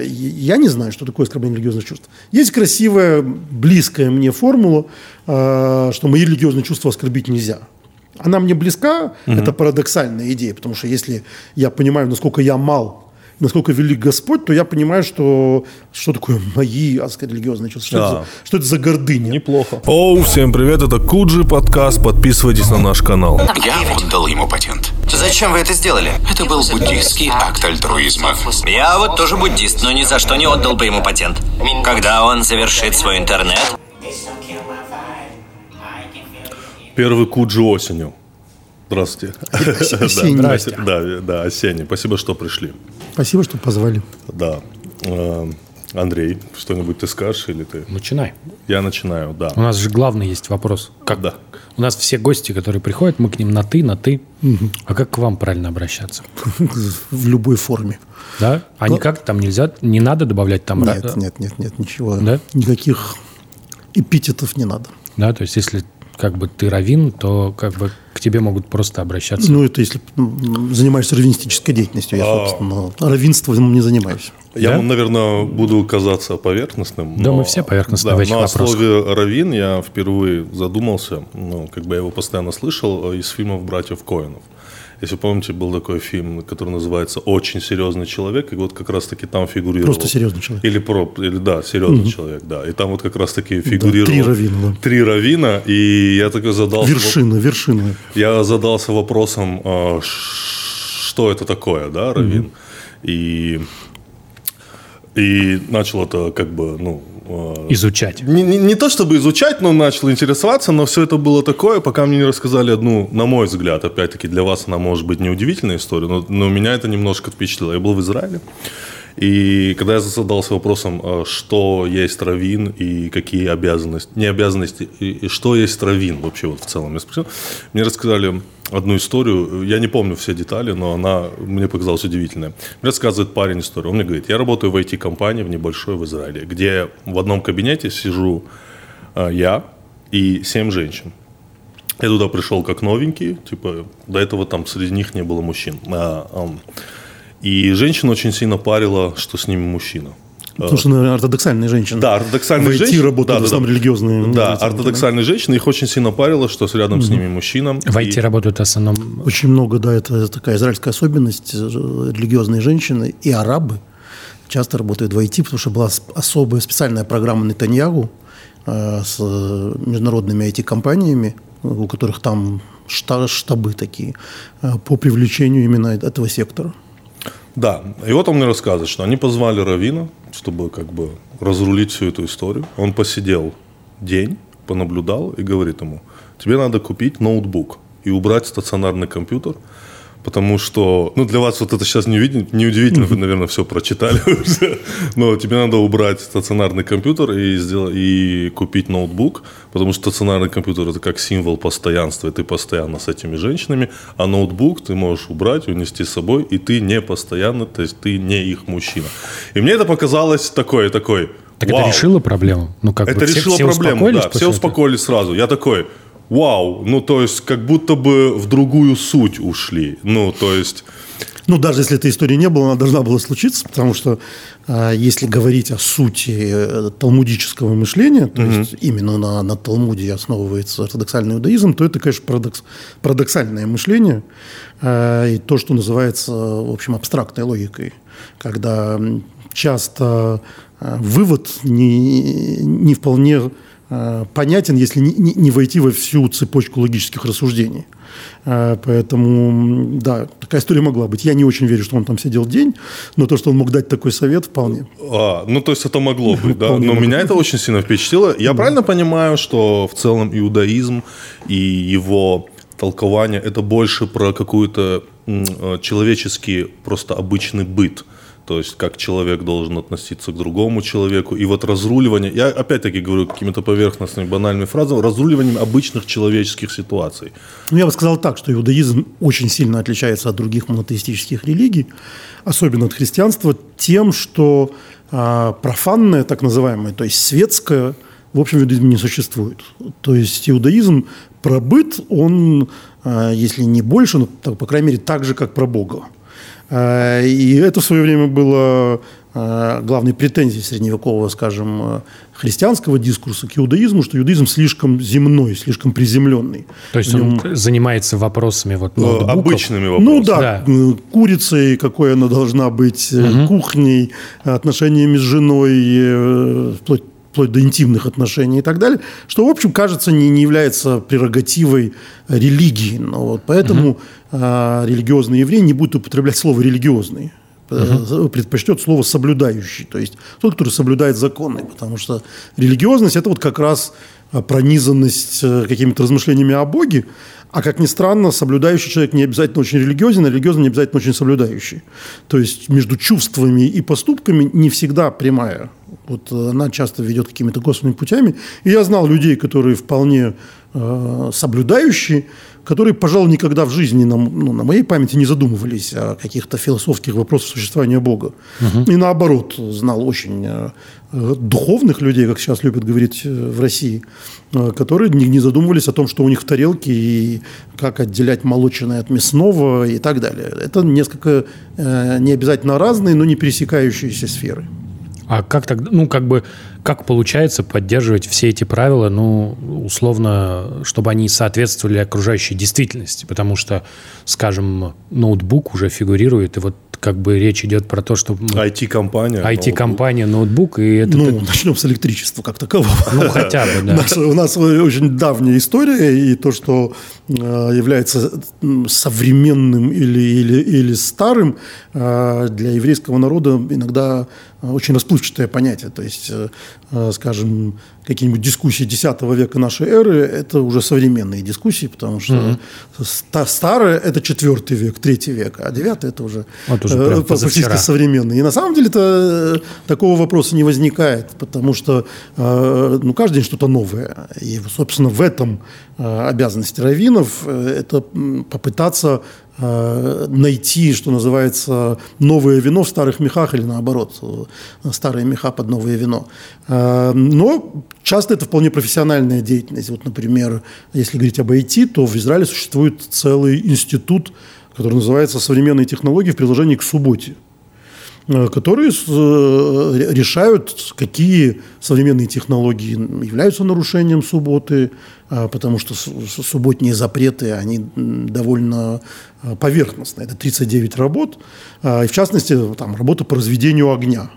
Я не знаю, что такое оскорбление религиозных чувств. Есть красивая, близкая мне формула, э, что мои религиозные чувства оскорбить нельзя. Она мне близка, угу. это парадоксальная идея, потому что если я понимаю, насколько я мал насколько велик Господь, то я понимаю, что что такое мои сказать, религиозные чувства, что, да. это, за, что это за гордыня. Неплохо. Оу, всем привет, это Куджи подкаст, подписывайтесь на наш канал. Я отдал ему патент. Зачем вы это сделали? Это был буддийский акт альтруизма. Я вот тоже буддист, но ни за что не отдал бы ему патент. Когда он завершит свой интернет... Первый Куджи осенью. Здравствуйте. Осенний. Да, да, да, осенний. Спасибо, что пришли. Спасибо, что позвали. Да. Андрей, что-нибудь ты скажешь или ты? Начинай. Я начинаю, да. У нас же главный есть вопрос. Как? Да. У нас все гости, которые приходят, мы к ним на «ты», на «ты». Угу. А как к вам правильно обращаться? В любой форме. Да? А никак там нельзя, не надо добавлять там... Нет, нет, нет, нет, ничего. Да? Никаких эпитетов не надо. Да, то есть если как бы ты равин, то как бы к тебе могут просто обращаться. Ну, это если занимаешься раввинистической деятельностью. Я, а. собственно, раввинством не занимаюсь. Я, да? наверное, буду казаться поверхностным. Да, но, мы все поверхностные да, в этих но вопросах. о слове «равин» я впервые задумался, ну, как бы я его постоянно слышал из фильмов «Братьев Коинов». Если помните, был такой фильм, который называется «Очень серьезный человек», и вот как раз-таки там фигурировал... Просто серьезный человек. Или, про, или да, серьезный угу. человек, да. И там вот как раз-таки фигурировал... Да, три равина. Да. Три равина, и я такой задался... Вершина, воп... вершина. Я задался вопросом, а, что это такое, да, равин? Угу. И и начал это как бы, ну... Э, изучать. Не, не, не то чтобы изучать, но начал интересоваться, но все это было такое, пока мне не рассказали одну, на мой взгляд, опять-таки для вас она может быть неудивительная история, но, но меня это немножко впечатлило. Я был в Израиле, и когда я задался вопросом, а что есть равин и какие обязанности, не обязанности, и что есть равин вообще вот в целом, я спросил, мне рассказали одну историю, я не помню все детали, но она мне показалась удивительная. Мне рассказывает парень историю, он мне говорит, я работаю в IT-компании в небольшой в Израиле, где в одном кабинете сижу а, я и семь женщин. Я туда пришел как новенький, типа до этого там среди них не было мужчин. И женщина очень сильно парила, что с ними мужчина. Потому что, наверное, ортодоксальные женщины. Да, ортодоксальные в женщины. работают, да, да, да. религиозные. Да, ортодоксальные да? женщины, их очень сильно парило, что рядом угу. с ними мужчина. В IT и... работают в основном... Очень много, да, это такая израильская особенность. Религиозные женщины и арабы часто работают в IT, потому что была особая специальная программа Нетаньягу э, с международными IT-компаниями, у которых там штабы такие, э, по привлечению именно этого сектора. Да, и вот он мне рассказывает, что они позвали Равина, чтобы как бы разрулить всю эту историю. Он посидел день, понаблюдал и говорит ему, тебе надо купить ноутбук и убрать стационарный компьютер – потому что, ну, для вас вот это сейчас не, видно, не удивительно, вы, наверное, все прочитали уже, но тебе надо убрать стационарный компьютер и, сделать, и купить ноутбук, потому что стационарный компьютер – это как символ постоянства, и ты постоянно с этими женщинами, а ноутбук ты можешь убрать, унести с собой, и ты не постоянно, то есть ты не их мужчина. И мне это показалось такой, такой, так Вау. это решило проблему? Ну, как это бы, решило все, проблему, да, все успокоились сразу. Я такой, вау, ну то есть как будто бы в другую суть ушли. Ну то есть... Ну, даже если этой истории не было, она должна была случиться, потому что э, если говорить о сути э, талмудического мышления, то mm-hmm. есть именно на, на Талмуде основывается ортодоксальный иудаизм, то это, конечно, парадокс, парадоксальное мышление э, и то, что называется, в общем, абстрактной логикой, когда часто э, вывод не, не вполне понятен, если не, не войти во всю цепочку логических рассуждений. Э, поэтому, да, такая история могла быть. Я не очень верю, что он там сидел день, но то, что он мог дать такой совет, вполне. А, ну, то есть это могло быть, да. Но меня это очень сильно впечатлило. Я правильно понимаю, что в целом иудаизм и его толкование это больше про какую-то э, человеческий, просто обычный быт – то есть как человек должен относиться к другому человеку. И вот разруливание, я опять-таки говорю какими-то поверхностными, банальными фразами, разруливанием обычных человеческих ситуаций. Ну, я бы сказал так, что иудаизм очень сильно отличается от других монотеистических религий, особенно от христианства, тем, что а, профанное, так называемое, то есть светское, в общем, в не существует. То есть иудаизм про быт, он, а, если не больше, но, по крайней мере, так же, как про Бога. Э, и это в свое время было э, главной претензией средневекового, скажем, э, христианского дискурса к иудаизму, что иудаизм слишком земной, слишком приземленный. То есть нем- он занимается вопросами вот Э, ноутбуков. Обычными вопросами. Ну да, Да. курицей, какой она должна быть, э, кухней, отношениями с женой, вплоть, вплоть до интимных отношений и так далее, что, в общем, кажется, не, не является прерогативой религии. Но вот поэтому э, религиозный еврей не будет употреблять слово «религиозный». Э, предпочтет слово «соблюдающий», то есть тот, который соблюдает законы, потому что религиозность – это вот как раз э, пронизанность э, какими-то размышлениями о Боге, а как ни странно, соблюдающий человек не обязательно очень религиозен, а религиозный не обязательно очень соблюдающий. То есть между чувствами и поступками не всегда прямая. Вот э, она часто ведет какими-то косвенными путями. И я знал людей, которые вполне э, соблюдающие, которые, пожалуй, никогда в жизни, на, ну, на моей памяти, не задумывались о каких-то философских вопросах существования Бога. И наоборот, знал очень э, э, духовных людей, как сейчас любят говорить э, в России, э, которые не, не задумывались о том, что у них в тарелке и как отделять молочное от мясного и так далее. Это несколько э, не обязательно разные, но не пересекающиеся сферы. А как тогда, ну, как бы, как получается поддерживать все эти правила, ну, условно, чтобы они соответствовали окружающей действительности? Потому что, скажем, ноутбук уже фигурирует, и вот как бы речь идет про то, что IT-компания. IT-компания, ноутбук, и это... Ну, начнем с электричества как такового. Ну, хотя бы, да. Наша- у нас очень давняя история, и то, что э, является современным или, или, или старым, э, для еврейского народа иногда э, очень расплывчатое понятие. То есть, э, э, скажем, какие-нибудь дискуссии X века нашей эры – это уже современные дискуссии, потому что ста- старое – это IV век, III век, а IX – это уже, Вот уже э, прям практически современные. И на самом деле-то э, такого вопроса не возникает, потому что э, ну, каждый день что-то новое. И, собственно, в этом э, обязанность раввинов э, – это попытаться э, найти, что называется, новое вино в старых мехах или наоборот, э, старые меха под новое вино. Э, Но часто это вполне профессиональная деятельность. Вот, например, если говорить об IT, то в Израиле существует целый институт, который называется «Современные технологии в приложении к субботе» э, которые с- э, решают, какие современные технологии являются нарушением субботы, а, потому что субботние запреты, они довольно э, поверхностные. Это 39 работ, а, в частности, там, работа по разведению огня.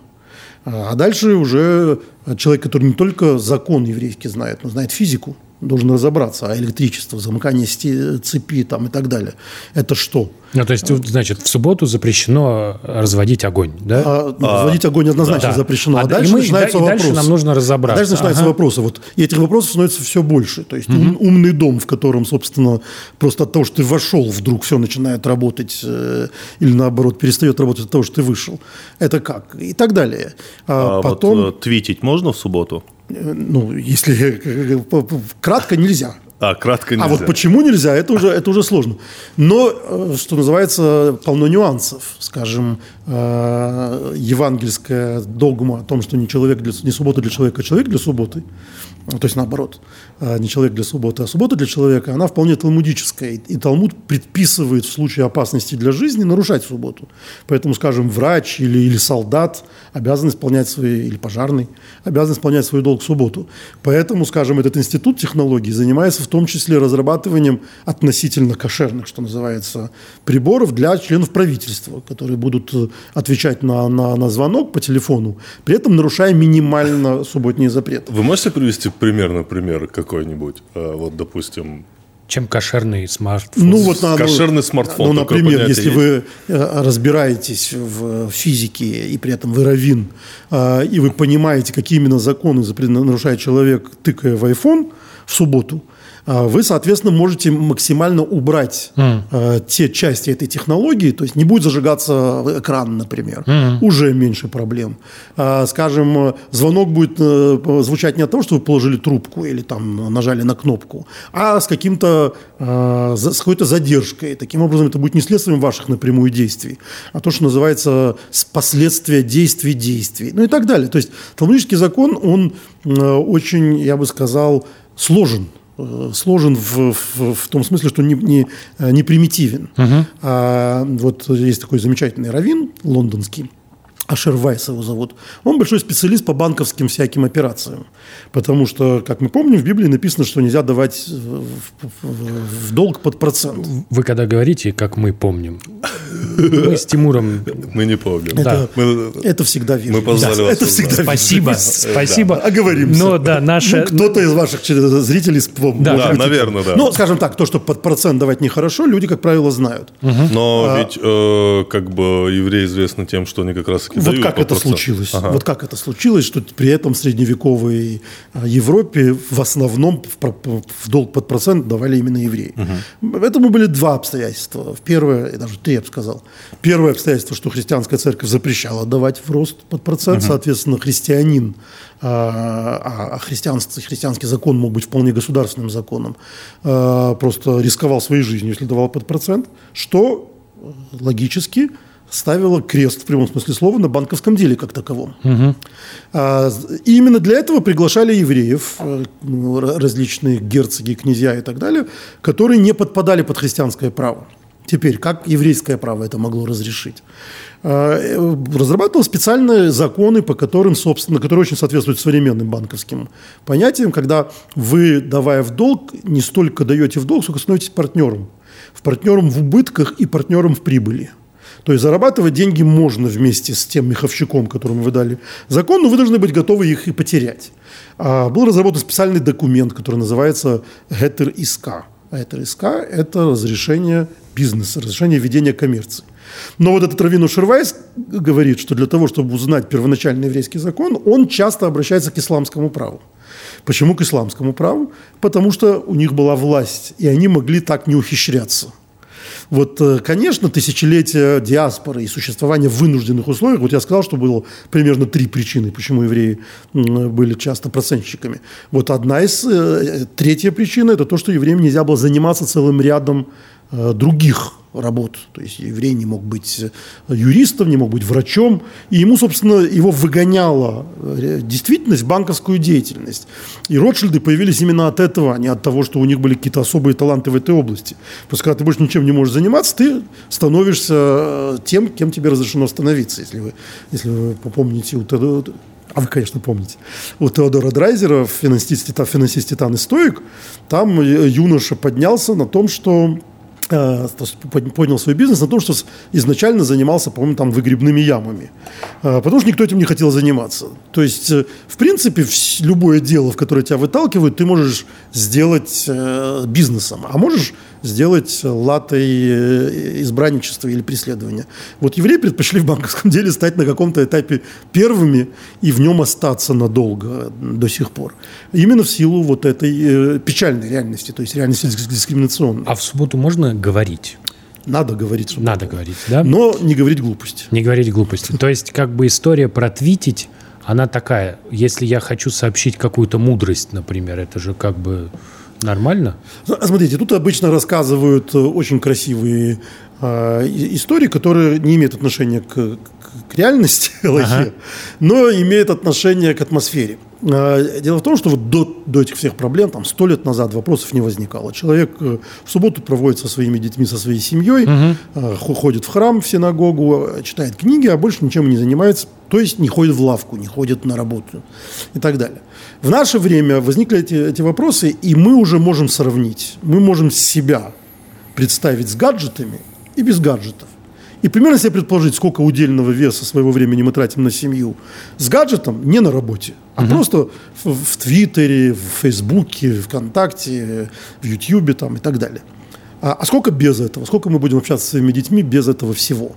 А дальше уже человек, который не только закон еврейский знает, но знает физику, должен разобраться, а электричество, замыкание сти- цепи там, и так далее. Это что? Ну, то есть, значит, в субботу запрещено разводить огонь, да? А, разводить огонь однозначно Да. запрещено. А, А, и дальше мы- начинаются и дальше вопросы. нам нужно разобраться. А дальше начинаются Ага. вопросы. Вот, и этих вопросов становится все больше. То есть ум- умный дом, в котором, собственно, просто от того, что ты вошел, вдруг все начинает работать, э, или наоборот, перестает работать от того, что ты вышел. Это как? И так далее. А А потом, вот э, твитить можно в субботу? Э, ну, если э, п- кратко, нельзя. А, кратко нельзя. А вот почему нельзя, это уже, это уже сложно. Но, э, что называется, полно нюансов. Скажем, э, евангельская догма о том, что не, человек для, не суббота для человека, а человек для субботы, то есть наоборот, э, не человек для субботы, а суббота для человека, она вполне талмудическая. И, Талмуд предписывает в случае опасности для жизни нарушать субботу. Поэтому, скажем, врач или, или солдат обязан исполнять свои, или пожарный, обязан исполнять свой долг в субботу. Поэтому, скажем, этот институт технологий занимается в том числе разрабатыванием относительно кошерных, что называется, приборов для членов правительства, которые будут э, отвечать на, на, на звонок по телефону, при этом нарушая минимально субботние запреты. Вы можете привести примерный пример какой-нибудь? Э, Вот, допустим, Чем кошерный смартфон? Ну, вот, на- ну, Кошерный смартфон, Ну, например, если есть? вы э, разбираетесь в физике, и при этом вы раввин, э, и вы понимаете, какие именно законы нарушает человек, тыкая в iPhone в субботу, вы, соответственно, можете максимально убрать э, те части этой технологии, то есть не будет зажигаться экран, например, уже меньше проблем. А, Скажем, э, звонок будет э, звучать не от того, что вы положили трубку или там нажали на кнопку, а с каким-то э, с какой-то задержкой. Таким образом, это будет не следствием ваших напрямую действий, а то, что называется последствия действий действий, ну и так далее. То есть талмудический закон, он э, очень, я бы сказал, сложен э, сложен в, в- в том смысле, что не, не, э, не примитивен. А, вот есть такой замечательный раввин лондонский, Ашервайс его зовут. Он большой специалист по банковским всяким операциям. Потому что, как мы помним, в Библии написано, что нельзя давать в, в, в долг под процент. Вы когда говорите, как мы помним, мы с Тимуром... Мы не помним. Это, Мы- это всегда вижу. Мы позвали Да, вас Это всегда Спасибо, вижу. спасибо. Оговоримся. Но да, наша... Ну, кто-то из ваших зрителей вспомнил. Да, Да, быть, наверное, да. Ну, скажем так, то, что под процент давать нехорошо, люди, как правило, знают. Но А ведь э, как бы евреи известны тем, что они как раз таки Вот как это случилось? Ага. Вот как это случилось, что при этом в средневековой а, Европе в основном в, долг под процент давали именно евреи. Этому были два обстоятельства. Первое, и даже три, я бы сказал. Первое обстоятельство, что христианская церковь запрещала давать в рост под процент, соответственно, христианин, а, а- а христианство, христианский закон мог быть вполне государственным законом, а, просто рисковал своей жизнью, если давал под процент, что э, логически ставила крест в прямом смысле слова на банковском деле как таковом. А, з- и именно для этого приглашали евреев, э, ра- различные герцоги, князья и так далее, которые не подпадали под христианское право. Теперь, как еврейское право это могло разрешить? А, э, Разрабатывал специальные законы, по которым, собственно, которые очень соответствуют современным банковским понятиям, когда вы, давая в долг, не столько даете в долг, сколько становитесь партнером. В партнером в убытках и партнером в прибыли. То есть зарабатывать деньги можно вместе с тем меховщиком, которому вы дали закон, но вы должны быть готовы их и потерять. А, был разработан специальный документ, который называется «Геттер ИСК». «Геттер ИСК» – это разрешение бизнеса, разрешение ведения коммерции. Но вот этот Равину Шервайс говорит, что для того, чтобы узнать первоначальный еврейский закон, он часто обращается к исламскому праву. Почему к исламскому праву? Потому что у них была власть, и они могли так не ухищряться. Вот, э, конечно, тысячелетия диаспоры и существование в вынужденных условиях, вот я сказал, что было примерно три причины, почему евреи были часто процентщиками. Вот одна из, э, третья причина – это то, что евреям нельзя было заниматься целым рядом э, других работ. То есть еврей не мог быть э, юристом, не мог быть врачом. И ему, собственно, его выгоняла э, действительность, банковскую деятельность. И Ротшильды появились именно от этого, а не от того, что у них были какие-то особые таланты в этой области. Потому что когда ты больше ничем не можешь заниматься, ты становишься э, тем, кем тебе разрешено становиться. Если вы, если вы помните у а вы, конечно, помните, у Теодора Драйзера в «Финансист, Титан, финансист Титан и Стоик» там юноша поднялся на том, что э, поднял свой бизнес на том, что изначально занимался, по-моему, там выгребными ямами. Э, Потому что никто этим не хотел заниматься. То есть, э, в принципе, любое дело, в которое тебя выталкивают, ты можешь сделать бизнесом, а можешь сделать латой э, избранничества или преследования. Вот евреи предпочли в банковском деле стать на каком-то этапе первыми и в нем остаться надолго до сих пор. Именно в силу вот этой э, печальной реальности, то есть реальности дис- дискриминационной. А в субботу можно говорить? Надо говорить, что Надо говорить, да? но не говорить глупости. Не говорить глупости. То есть, как бы история про твитить, она такая. Если я хочу сообщить какую-то мудрость, например, это же как бы нормально? А Смотрите, тут обычно рассказывают э, очень красивые э, истории, которые не имеют отношения к, к- реальности Аллахе, но имеют отношение к атмосфере. Э, Дело в том, что вот до, до этих всех проблем, там, сто лет назад вопросов не возникало. Человек э, в субботу проводит со своими детьми, со своей семьей, хо- ходит в храм, в синагогу, читает книги, а больше ничем не занимается. То есть не ходит в лавку, не ходит на работу и так далее. В наше время возникли эти, эти вопросы, и мы уже можем сравнить. Мы можем себя представить с гаджетами и без гаджетов. И примерно себе предположить, сколько удельного веса своего времени мы тратим на семью с гаджетом, не на работе, а просто в, в Твиттере, в Фейсбуке, ВКонтакте, в Ютьюбе там, и так далее. А, а сколько без этого? Сколько мы будем общаться со своими детьми без этого всего?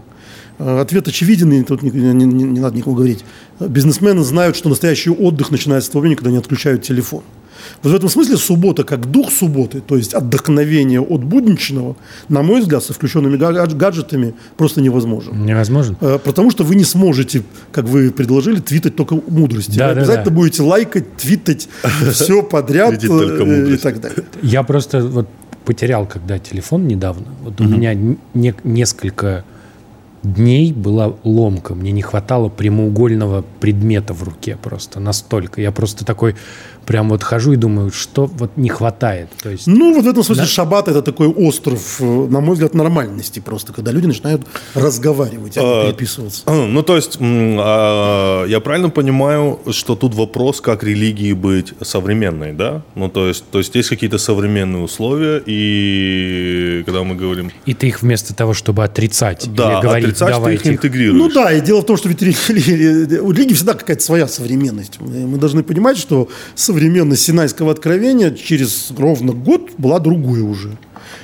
Э, Ответ очевиден, и тут не, не- не- не надо никому говорить. Бизнесмены знают, что настоящий отдых начинается с того времени, когда они отключают телефон. Вот в этом смысле суббота, как дух субботы, то есть отдохновение от будничного, на мой взгляд, со включенными га- гаджетами просто невозможен. Невозможно? Э, Потому что вы не сможете, как вы предложили, твитать только мудрости. Да, вы да, обязательно да. будете лайкать, твитать все подряд э, и так далее. Я просто вот потерял, когда телефон недавно. Вот у меня не- несколько дней была ломка. Мне не хватало прямоугольного предмета в руке просто настолько. Я просто такой прям вот хожу и думаю, что вот не хватает. То есть, ну, вот в этом смысле да? шаббат – это такой остров, э, на мой взгляд, нормальности просто, когда люди начинают разговаривать, а не а, переписываться. А, ну, то есть, а, я правильно понимаю, что тут вопрос, как религии быть современной, да? Ну, то есть, то есть есть какие-то современные условия, и когда мы говорим... И ты их вместо того, чтобы отрицать да, или говорить, отрицать, давайте... ты их интегрируешь. Ну да, и дело в том, что ведь у религии всегда какая-то своя современность. Мы должны понимать, что современность Синайского откровения через ровно год была другой уже.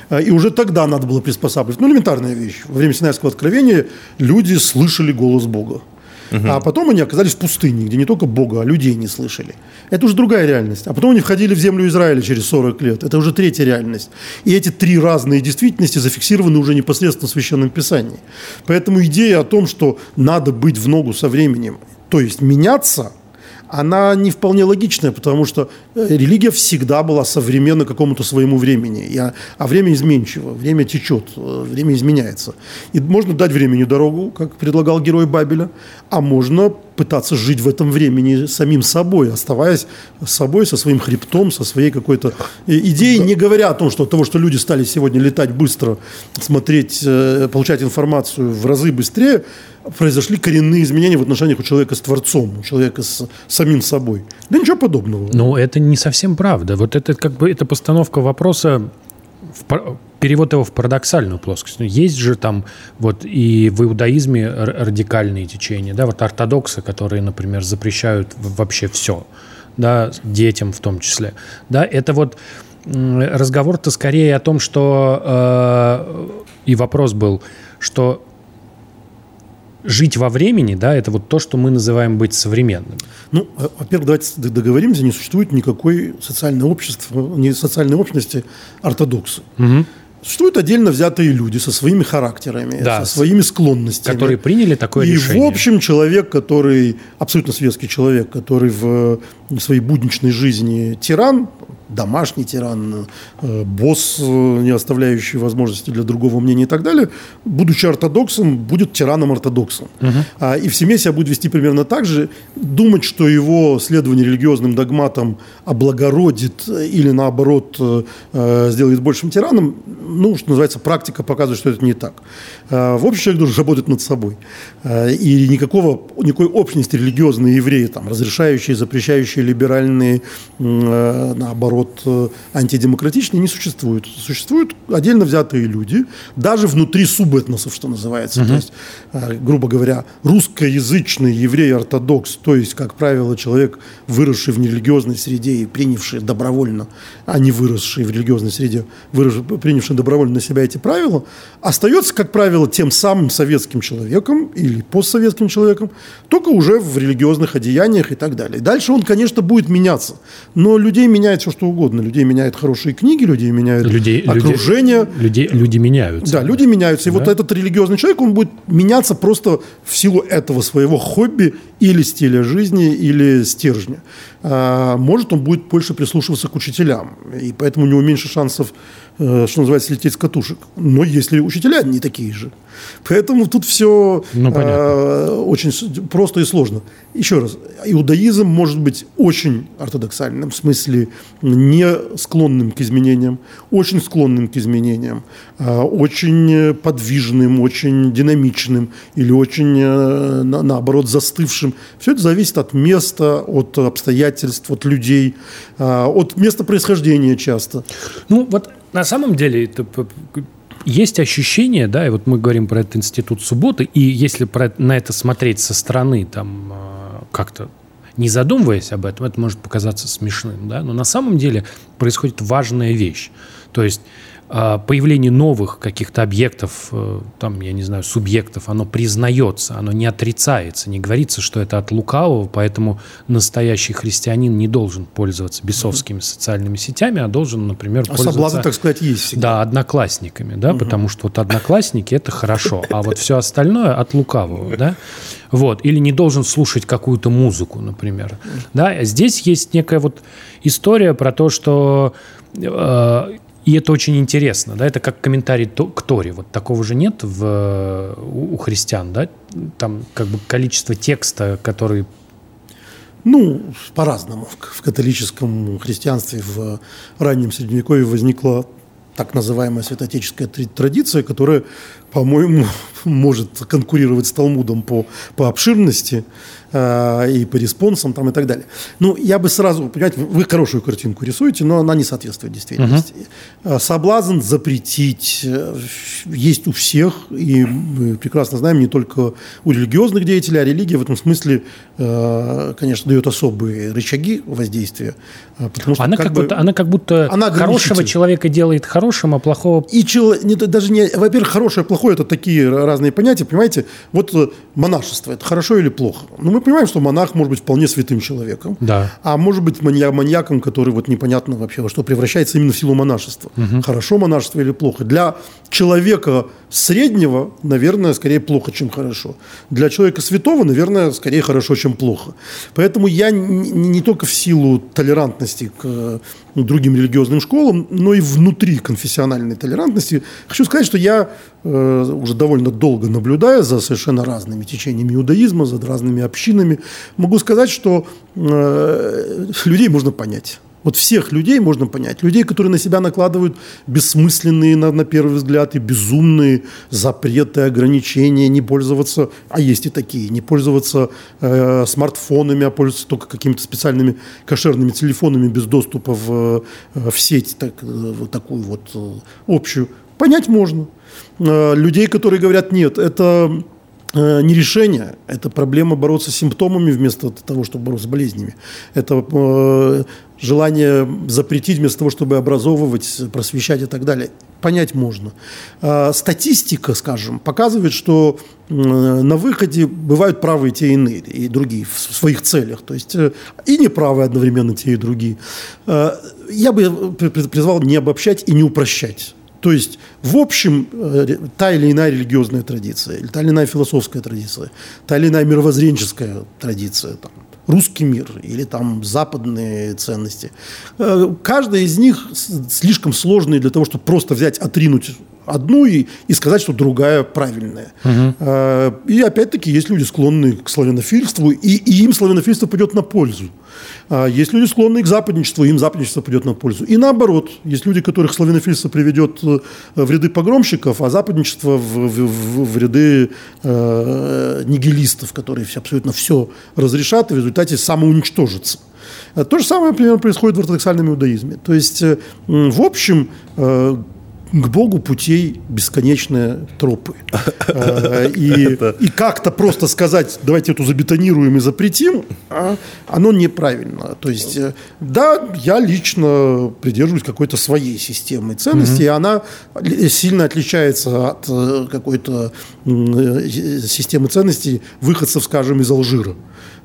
А, и уже тогда надо было приспосабливать. Ну, элементарная вещь. Во время Синайского откровения люди слышали голос Бога. Угу. А потом они оказались в пустыне, где не только Бога, а людей не слышали. Это уже другая реальность. А потом они входили в землю Израиля через 40 лет. Это уже третья реальность. И эти три разные действительности зафиксированы уже непосредственно в Священном Писании. Поэтому идея о том, что надо быть в ногу со временем, то есть меняться – она не вполне логичная, потому что э, религия всегда была современна какому-то своему времени. И, а, а время изменчиво, время течет, э, время изменяется. И можно дать времени дорогу, как предлагал герой Бабеля, а можно пытаться жить в этом времени самим собой, оставаясь собой, со своим хребтом, со своей какой-то э, идеей, не говоря о том, что того, что люди стали сегодня летать быстро, смотреть, получать информацию в разы быстрее, произошли коренные изменения в отношениях у человека с Творцом, у человека с самим собой. Да ничего подобного. Ну, это не совсем правда. Вот это как бы это постановка вопроса в, перевод его в парадоксальную плоскость. Ну, есть же там вот и в иудаизме радикальные течения, да, вот ортодоксы, которые, например, запрещают вообще все, да, детям в том числе, да, это вот разговор-то скорее о том, что э, и вопрос был, что жить во времени, да, это вот то, что мы называем быть современным. Ну, во-первых, давайте договоримся, не существует никакой социальной общества, не социальной общности ортодоксы. Угу. Существуют отдельно взятые люди со своими характерами, да, со своими склонностями. Которые приняли такое и, решение. И, в общем, человек, который, абсолютно светский человек, который в своей будничной жизни тиран, домашний тиран, э, босс, э, не оставляющий возможности для другого мнения и так далее, будучи ортодоксом, будет тираном-ортодоксом. Угу. И в семье себя будет вести примерно так же. Думать, что его следование религиозным догматам облагородит или, наоборот, э, сделает большим тираном, ну, что называется, практика показывает, что это не так. В общем, человек должен работать над собой. И никакого, никакой общности религиозные евреи, там, разрешающие, запрещающие либеральные, наоборот, вот э, антидемократичные не существуют. Существуют отдельно взятые люди, даже внутри субэтносов, что называется. Угу. То есть, грубо говоря, русскоязычный еврей-ортодокс, то есть, как правило, человек, выросший в нерелигиозной среде и принявший добровольно, а не выросший в религиозной среде, выросший, принявший добровольно на себя эти правила, остается, как правило, тем самым советским человеком или постсоветским человеком, только уже в религиозных одеяниях и так далее. Дальше он, конечно, будет меняться, но людей меняет все, что угодно. Людей меняют хорошие книги, людей меняют людей, окружение. Людей, люди меняются. Да, люди меняются. И да? вот этот религиозный человек, он будет меняться просто в силу этого своего хобби или стиля жизни, или стержня. А, может, он будет больше прислушиваться к учителям. И поэтому у него меньше шансов что называется, лететь с катушек. Но если учителя не такие же. Поэтому тут все ну, э, очень просто и сложно. Еще раз, иудаизм может быть очень ортодоксальным, в смысле не склонным к изменениям, очень склонным к изменениям, э, очень подвижным, очень динамичным или очень, э, на, наоборот, застывшим. Все это зависит от места, от обстоятельств, от людей, э, от места происхождения часто. Ну, вот на самом деле это есть ощущение, да, и вот мы говорим про этот институт субботы, и если про, на это смотреть со стороны, там, а, как-то не задумываясь об этом, это может показаться смешным, да, но на самом деле происходит важная вещь. То есть появление новых каких-то объектов, э, там, я не знаю, субъектов, оно признается, оно не отрицается, не говорится, что это от лукавого, поэтому настоящий христианин не должен пользоваться бесовскими социальными сетями, а должен, например, а пользоваться... соблазн, так сказать, есть всегда. Да, одноклассниками, да, угу. потому что вот одноклассники – это хорошо, а вот все остальное от лукавого, да. Вот, или не должен слушать какую-то музыку, например. Да, здесь есть некая вот история про то, что э, И это очень интересно, да, это как комментарий к Торе. Вот такого же нет в, у христиан, да? Там как бы количество текста, который ну, по-разному. В католическом христианстве в раннем Средневековье возникла так называемая святоотеческая традиция, которая, по-моему, может конкурировать с Талмудом по, по обширности э, и по респонсам там, и так далее. Ну, я бы сразу, понимаете, вы хорошую картинку рисуете, но она не соответствует действительности. Угу. Соблазн запретить э, есть у всех, и мы прекрасно знаем, не только у религиозных деятелей, а религия в этом смысле, э, конечно, дает особые рычаги воздействия. Потому что она, как, как бы, будто, она как будто она хорошего человека делает хорошим, а плохого... И чело... не, даже не... Во-первых, хорошее, плохое – это такие разные понятия, понимаете? Вот монашество – это хорошо или плохо? Ну, мы понимаем, что монах может быть вполне святым человеком, да. а может быть манья... маньяком, который вот непонятно вообще во что превращается именно в силу монашества. Угу. Хорошо монашество или плохо? Для человека среднего, наверное, скорее плохо, чем хорошо. Для человека святого, наверное, скорее хорошо, чем плохо. Поэтому я не, не только в силу толерантности к другим религиозным школам, но и внутри конфессиональной толерантности хочу сказать, что я э, уже довольно долго наблюдая за совершенно разными течениями иудаизма, за разными общинами, могу сказать, что э, людей можно понять. Вот всех людей можно понять. Людей, которые на себя накладывают бессмысленные, на, на первый взгляд, и безумные запреты, ограничения, не пользоваться, а есть и такие, не пользоваться э, смартфонами, а пользоваться только какими-то специальными кошерными телефонами без доступа в, э, в сеть, так, э, вот такую вот э, общую. Понять можно. Э, людей, которые говорят, нет, это не решение, это проблема бороться с симптомами вместо того, чтобы бороться с болезнями. Это желание запретить вместо того, чтобы образовывать, просвещать и так далее. Понять можно. Э, статистика, скажем, показывает, что на выходе бывают правые те и иные, и другие в своих целях. То есть э, и неправые одновременно те и другие. Э, я бы призвал не обобщать и не упрощать. То есть, в общем, э, та или иная религиозная традиция, та или иная философская традиция, та или иная мировоззренческая традиция, там, русский мир или там западные ценности. Э, каждая из них слишком сложная для того, чтобы просто взять, отринуть одну и, и сказать, что другая правильная. Угу. И опять-таки есть люди, склонные к славянофильству, и, и им славянофильство пойдет на пользу. А есть люди, склонные к западничеству, им западничество пойдет на пользу. И наоборот, есть люди, которых славянофильство приведет э, в ряды погромщиков, а западничество в, в, в, ряды э, нигилистов, которые абсолютно все разрешат и в результате самоуничтожатся. То же самое, например, происходит в ортодоксальном иудаизме. То есть, в общем, к Богу путей бесконечные тропы. Э, и, и как-то просто сказать, давайте эту забетонируем и запретим, а, оно неправильно. То есть, э, да, я лично придерживаюсь какой-то своей системы ценностей, и она сильно отличается от э, какой-то системы ценностей выходцев, скажем, из Алжира.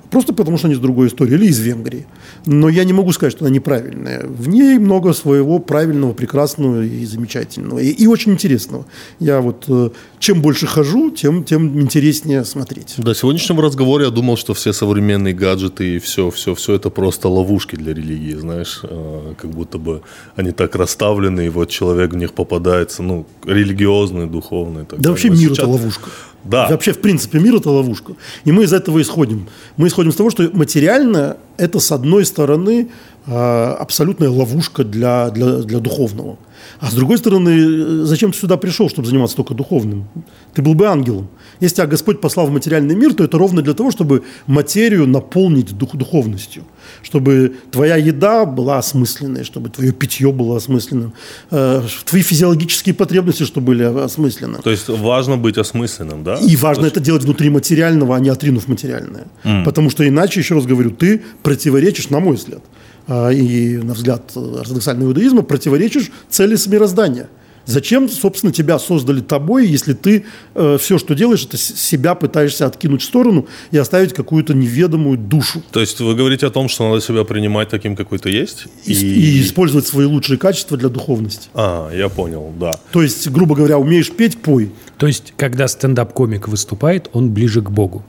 Просто потому, что они с другой истории, или из Венгрии. Но я не могу сказать, что она неправильная. В ней много своего правильного, прекрасного и замечательного. И, и очень интересного. Я вот э, чем больше хожу, тем, тем интереснее смотреть. До сегодняшнего разговора я думал, что все современные гаджеты и все, все, все это просто ловушки для религии, знаешь, э, как будто бы они так расставлены, и вот человек в них попадается, ну, религиозный, духовный. Так да вообще мир сейчас... это ловушка. Да. Вообще, в принципе, мир – это ловушка. И мы из этого исходим. Мы исходим из того, что материально – это, с одной стороны, абсолютная ловушка для, для, для духовного. А с другой стороны, зачем ты сюда пришел, чтобы заниматься только духовным? Ты был бы ангелом. Если тебя Господь послал в материальный мир, то это ровно для того, чтобы материю наполнить дух, духовностью. Чтобы твоя еда была осмысленной, чтобы твое питье было осмысленным, э, твои физиологические потребности, чтобы были осмысленны. То есть важно быть осмысленным, да? И важно есть... это делать внутри материального, а не отринув материальное. Mm. Потому что иначе, еще раз говорю, ты противоречишь, на мой взгляд, и, на взгляд ортодоксального иудаизма, противоречишь цели мироздания. Зачем, собственно, тебя создали тобой, если ты э, все, что делаешь, это себя пытаешься откинуть в сторону и оставить какую-то неведомую душу? То есть вы говорите о том, что надо себя принимать таким, какой ты есть? И, и... и использовать свои лучшие качества для духовности. А, я понял, да. То есть, грубо говоря, умеешь петь, пой. То есть, когда стендап-комик выступает, он ближе к Богу?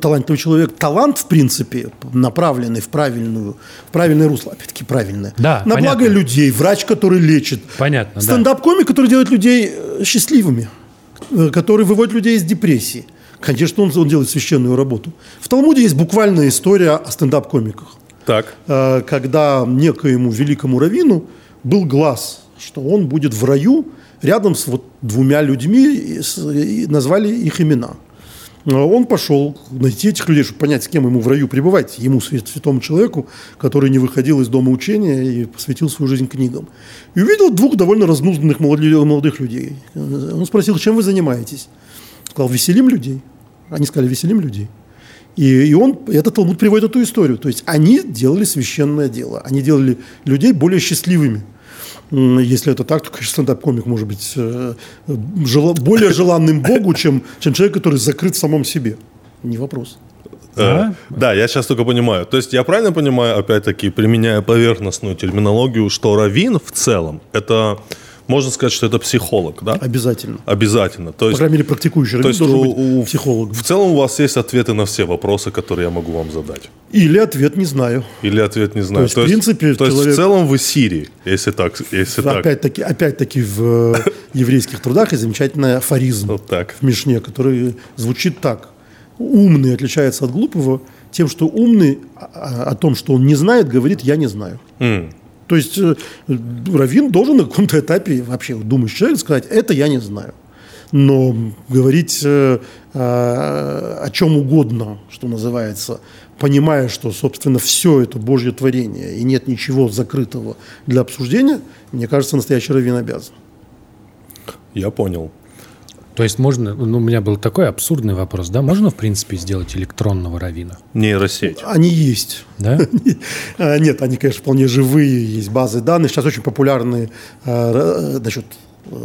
Талантливый человек. Талант, в принципе, направленный в правильную, в правильное русло, опять-таки правильное. Да, На понятно. благо людей, врач, который лечит. Понятно, да. Стендап-комик, который делает людей э, счастливыми, э, который выводит людей из депрессии. Конечно, он, он делает священную работу. В Талмуде есть буквальная история о стендап-комиках. Так. Э, когда некоему великому раввину был глаз, что он будет в раю рядом с вот двумя людьми, и назвали их имена. Э, Он пошел найти этих людей, чтобы понять, с кем ему в раю пребывать. Ему, свят- святому человеку, который не выходил из дома учения и посвятил свою жизнь книгам. И увидел двух довольно разнузданных молодых людей. Он спросил, чем вы занимаетесь? Сказал, веселим людей. Они сказали, веселим людей. И, и он, этот Талмуд приводит эту историю. То есть они делали священное дело. Они делали людей более счастливыми. Если это так, то, конечно, стендап-комик может быть э, жела- более желанным Богу, чем, чем человек, который закрыт в самом себе. Не вопрос. Э, Да, я сейчас только понимаю. То есть я правильно понимаю, опять-таки, применяя поверхностную терминологию, что раввин в целом, это, можно сказать, что это психолог, да? Обязательно. Обязательно. То По есть, крайней мере, практикующий то есть должен у, быть психологом. в целом у вас есть ответы на все вопросы, которые я могу вам задать. Или ответ не знаю. Или ответ не знаю. есть, в принципе, то есть человек- в целом вы Сири, если так. Если так. Опять-таки, опять-таки в э, еврейских трудах есть замечательный афоризм Вот так. в Мишне, который звучит так. Умный отличается от глупого тем, что умный о, о том, что он не знает, говорит «я не знаю». То есть э, Равин должен на каком-то этапе вообще думающий человек сказать «это я не знаю». Но говорить э, о чем угодно, что называется, понимая, что, собственно, все это Божье творение и нет ничего закрытого для обсуждения, мне кажется, настоящий раввин обязан. Я понял. То есть можно, ну, у меня был такой абсурдный вопрос, да, можно, в принципе, сделать электронного равина, Нейросеть. Они есть. да? А, Нет, они, конечно, вполне живые, есть базы данных. Сейчас очень популярны э, ра- насчет э,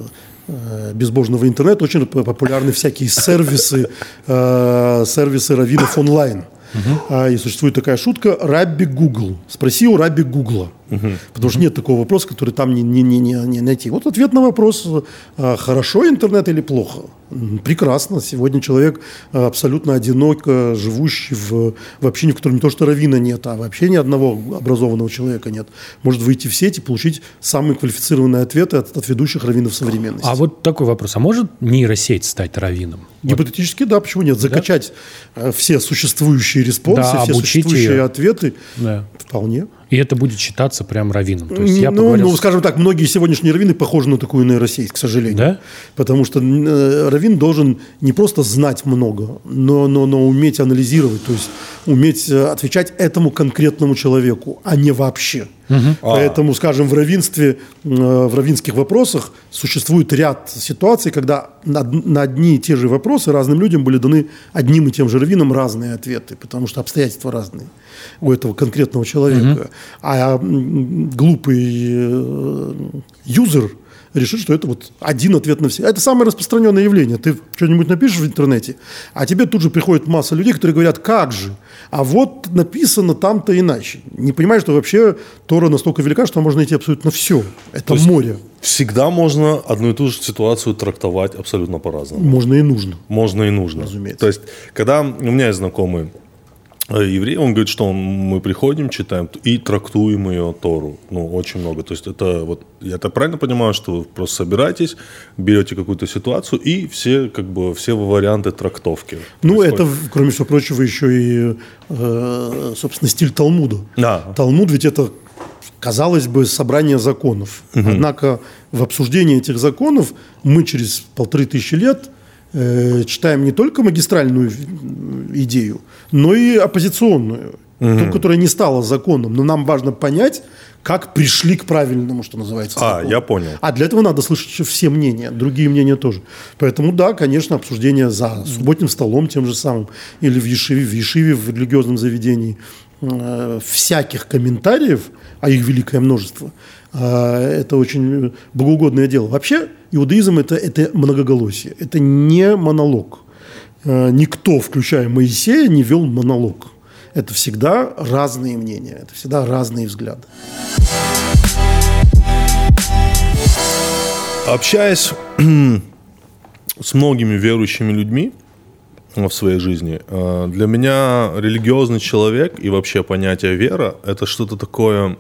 э, безбожного интернета, очень популярны всякие сервисы, э, сервисы раввинов онлайн. А, И существует такая шутка «Рабби Google». Спроси у Рабби Гугла. Потому что нет такого вопроса, который там не, не, не, не, найти. Вот ответ на вопрос, э, хорошо интернет или плохо. Прекрасно. Сегодня человек э, абсолютно одинок, живущий в, в общине, в котором не то что равина нет, а вообще ни одного образованного человека нет. Может выйти в сеть и получить самые квалифицированные ответы от, от ведущих раввинов современности. А вот такой вопрос, а может нейросеть стать раввином? Гипотетически, да, почему нет? Закачать э, все существующие респонсы, Да, все существующие ее. ответы. Да. Вполне. И это будет считаться прям раввином. То есть я ну, поговорил ну, скажем так, многие сегодняшние раввины похожи на такую нейросеть, к сожалению. Да? Потому что э, раввин должен не просто знать много, но, но, но уметь анализировать, то есть уметь э, отвечать этому конкретному человеку, а не вообще. Поэтому, скажем, в раввинстве, э, в раввинских вопросах существует ряд ситуаций, когда на, на одни и те же вопросы разным людям были даны одним и тем же раввинам разные ответы, потому что обстоятельства разные у этого конкретного человека. А м, глупый э, юзер решит, что это вот один ответ на все. Это самое распространенное явление. Ты что-нибудь напишешь в интернете, а тебе тут же приходит масса людей, которые говорят, как же, а вот написано там-то иначе. Не понимаешь, что вообще Тора настолько велика, что можно найти абсолютно все. Это есть- море. Всегда можно одну и ту же ситуацию трактовать абсолютно по-разному. Можно и нужно. Можно и нужно. Разумеется. То есть, когда у меня есть знакомый э, еврей, он говорит, что он- мы приходим, читаем и трактуем ее Тору. Ну, очень много. То есть, это вот, я это правильно понимаю, что вы просто собираетесь, берете какую-то ситуацию и все, как бы, все варианты трактовки. Ну, происходят. это, кроме всего прочего, еще и, э, собственно, стиль Талмуда. Да. Талмуд ведь это, казалось бы, собрание законов. Однако в обсуждении этих законов мы через полторы тысячи лет э, читаем не только магистральную идею, но и оппозиционную, ту, которая не стала законом. Но нам важно понять, как пришли к правильному, что называется. А, закону. я понял. А для этого надо слышать еще все мнения, другие мнения тоже. Поэтому да, конечно, обсуждение за субботним столом тем же самым или в Ешиве, в Ешиве, в религиозном заведении э, всяких комментариев, а их великое множество, это очень богоугодное дело. Вообще иудаизм это, это многоголосие, это не монолог. Э, Никто, включая Моисея, не вел монолог. Это всегда разные мнения, это всегда разные взгляды. Общаясь с многими верующими людьми, в своей жизни. Э, Для меня религиозный человек и вообще понятие вера – это что-то такое…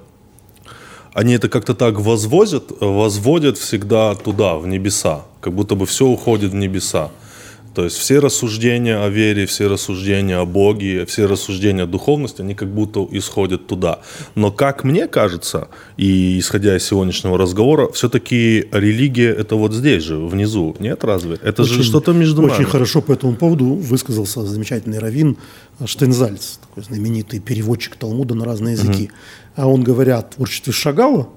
Они это как-то так возводят, возводят всегда туда, в небеса. Как будто бы все уходит в небеса. То есть все рассуждения о вере, все рассуждения о Боге, все рассуждения о духовности, они как будто исходят туда. Но как мне кажется, и исходя из сегодняшнего разговора, все-таки религия это вот здесь же, внизу. Нет, разве? Это же что-то между Очень нами. хорошо по этому поводу высказался замечательный раввин Штейнзальц, такой знаменитый переводчик Талмуда на разные языки. А он, говоря о творчестве Шагала,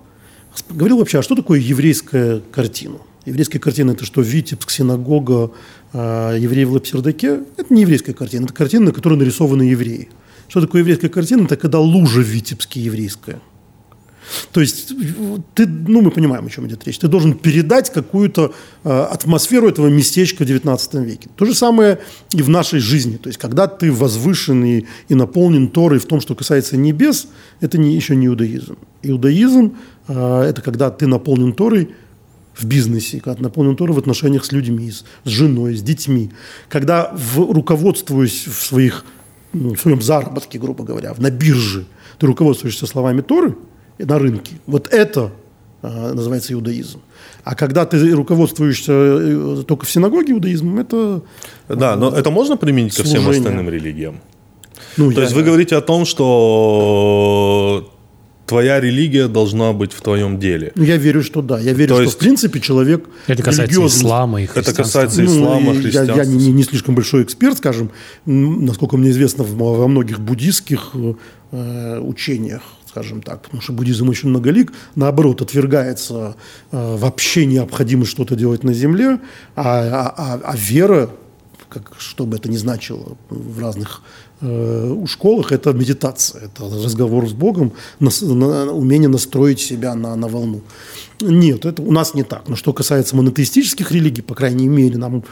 говорил вообще, а что такое еврейская картина? Еврейская картина – это что, Витебск, синагога, евреи в Лапсердаке? Это не еврейская картина, это картина, на которой нарисованы евреи. Что такое еврейская картина? Это когда лужа в Витебске еврейская. То есть ты, ну, мы понимаем, о чем идет речь. Ты должен передать какую-то э, атмосферу этого местечка в XIX веке. То же самое и в нашей жизни. То есть когда ты возвышен и, и наполнен Торой в том, что касается небес, это не, еще не иудаизм. Иудаизм э, – это когда ты наполнен Торой в бизнесе, когда ты наполнен Торой в отношениях с людьми, с, с женой, с детьми. Когда в, руководствуясь в, своих, ну, в своем заработке, грубо говоря, на бирже, ты руководствуешься словами Торы – на рынке. Вот это э, называется иудаизм. А когда ты руководствуешься э, только в синагоге иудаизмом, это... Да, но это можно применить ко всем служение. остальным религиям? Ну, То я- есть вы говорите о том, что твоя религия должна быть в твоем деле. Ну, я верю, что да. Я верю, То что есть- в принципе человек Это касается религиозный. ислама и Это христианства. касается Ну, ислама, и я, христианства. я не, не слишком большой эксперт, скажем, насколько мне известно, во многих буддийских э, учениях, скажем так, потому что буддизм очень многолик, наоборот, отвергается э, вообще необходимость что-то делать на земле, а, а- а- а вера, как, что бы это ни значило в разных э, школах, это медитация, это разговор с Богом, нас- на- умение настроить себя на, на волну. Нет, это у нас не так. Но что касается монотеистических религий, по крайней мере, нам,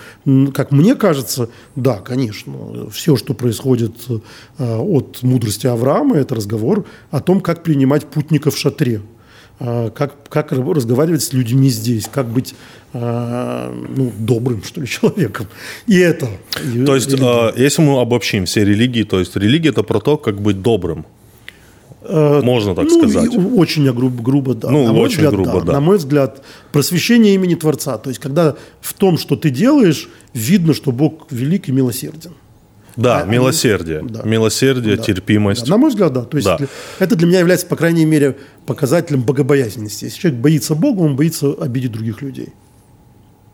как мне кажется, да, конечно, все, что происходит э, от мудрости Авраама, это разговор о том, как принимать путников в шатре, как, как ра- разговаривать с людьми здесь, как быть э, ну, добрым, что ли, человеком. И это. и- То есть, религия. э, если мы обобщим все религии, то есть религия это про то, как быть добрым. Можно так ну, сказать. очень грубо, грубо да. Ну, На мой очень взгляд, грубо, да. На мой взгляд, просвещение имени Творца. То есть, когда в том, что ты делаешь, видно, что Бог велик и милосерден. Да, А, милосердие. да. Милосердие, Да. терпимость. Да, на мой взгляд, да. То есть Да. это для меня является, по крайней мере, показателем богобоязненности. Если человек боится Бога, он боится обидеть других людей.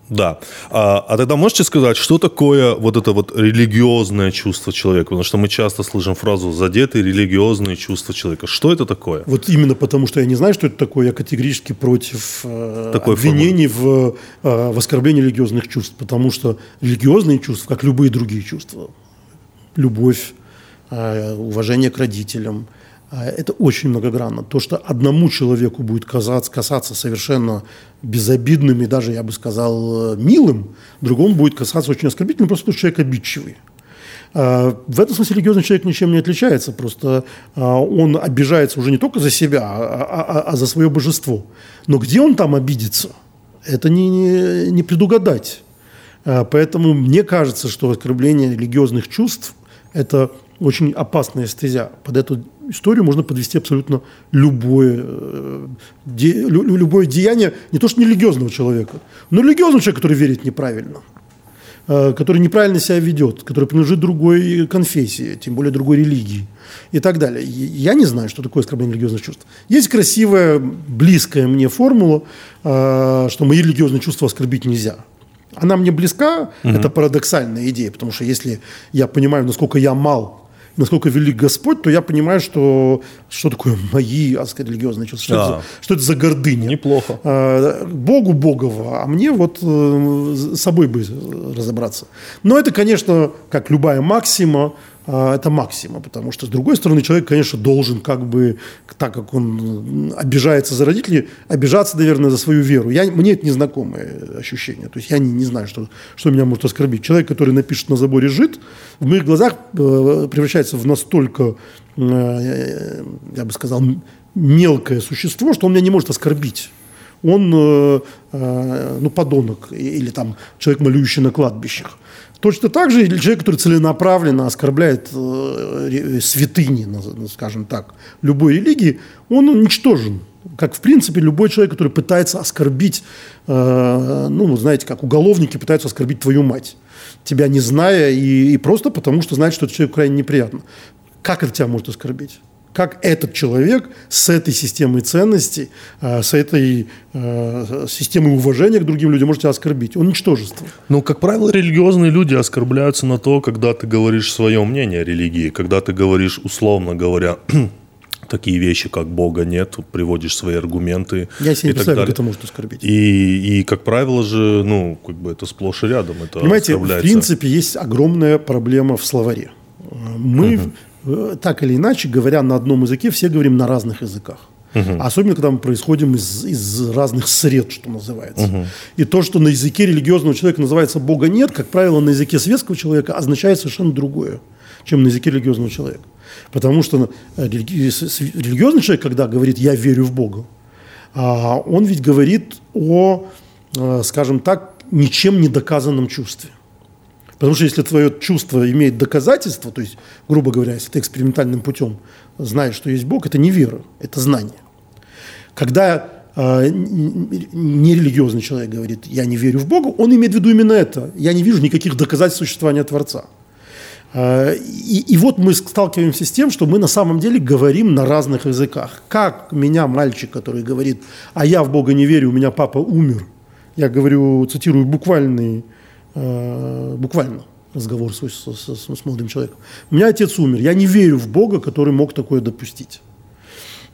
Да. А, а тогда можете сказать, что такое вот это вот религиозное чувство человека? Потому что мы часто слышим фразу «задетые религиозные чувства человека». Что это такое? Вот именно потому, что я не знаю, что это такое, я категорически против э, Такой обвинений в, э, в оскорблении религиозных чувств. Потому что религиозные чувства, как любые другие чувства, любовь, э, уважение к родителям, это очень многогранно. То, что одному человеку будет казаться, касаться совершенно безобидным и даже, я бы сказал, милым, другому будет касаться очень оскорбительным, просто потому что человек обидчивый. А, В этом смысле религиозный человек ничем не отличается, просто а, он обижается уже не только за себя, а, а- а за свое божество. Но где он там обидится, это не, не, не предугадать. А, Поэтому мне кажется, что оскорбление религиозных чувств – это очень опасная стезя. Под эту историю можно подвести абсолютно любое, э, де- лю- лю- любое деяние, не то что нерелигиозного человека, но религиозного человека, который верит неправильно э, который неправильно себя ведет, который принадлежит другой конфессии, тем более другой религии и так далее. Я не знаю, что такое оскорбление религиозных чувств. Есть красивая, близкая мне формула, э, что мои религиозные чувства оскорбить нельзя. Она мне близка, это парадоксальная идея, потому что если я понимаю, насколько я мал, насколько велик Господь, то я понимаю, что что такое мои сказать, религиозные чувства, что, Да. это, за, что это за гордыня. Неплохо. Э, Богу Богово, а мне вот э, с собой бы разобраться. Но это, конечно, как любая максима, это максима, потому что, с другой стороны, человек, конечно, должен как бы, так как он обижается за родителей, обижаться, наверное, за свою веру. Я, мне это незнакомое ощущение. То есть я не, не знаю, что, что меня может оскорбить. Человек, который напишет на заборе «жид», в моих глазах э, превращается в настолько, э, я бы сказал, мелкое существо, что он меня не может оскорбить он, э, э, ну, подонок, или там человек, молюющий на кладбищах. Точно так же человек, который целенаправленно оскорбляет э, святыни, ну, скажем так, любой религии, он уничтожен. Как, в принципе, любой человек, который пытается оскорбить, э, ну, знаете, как уголовники пытаются оскорбить твою мать, тебя не зная и, и просто потому, что знает, что это человеку крайне неприятно. Как это тебя может оскорбить? Как этот человек с этой системой ценностей, э, с этой э, системой уважения к другим людям может тебя оскорбить. Он ничтожество. Ну, как правило, религиозные люди оскорбляются на то, когда ты говоришь свое мнение о религии, когда ты говоришь, условно говоря, такие вещи, как Бога нет, приводишь свои аргументы. Я себе не представляю, как это может оскорбить. И, и, как правило же, ну, как бы это сплошь и рядом. Это Понимаете, в принципе, есть огромная проблема в словаре. Мы угу. Э, так или иначе, говоря на одном языке, все говорим на разных языках. Угу. Особенно, когда мы происходим из, из разных сред, что называется. Угу. И то, что на языке религиозного человека называется «Бога нет», как правило, на языке светского человека означает совершенно другое, чем на языке религиозного человека. Потому что э, религиозный человек, когда говорит «я верю в Бога», а, он ведь говорит о, э, скажем так, ничем не доказанном чувстве. Потому что если твое чувство имеет доказательство, то есть, грубо говоря, если ты экспериментальным путем знаешь, что есть Бог, это не вера, это знание. Когда э, нерелигиозный человек говорит, я не верю в Бога, он имеет в виду именно это. Я не вижу никаких доказательств существования Творца. Э, и, и вот мы сталкиваемся с тем, что мы на самом деле говорим на разных языках. Как меня мальчик, который говорит, а я в Бога не верю, у меня папа умер. Я говорю, цитирую буквальный Э, буквально разговор с, с, с, с молодым человеком. У меня отец умер, я не верю в Бога, который мог такое допустить.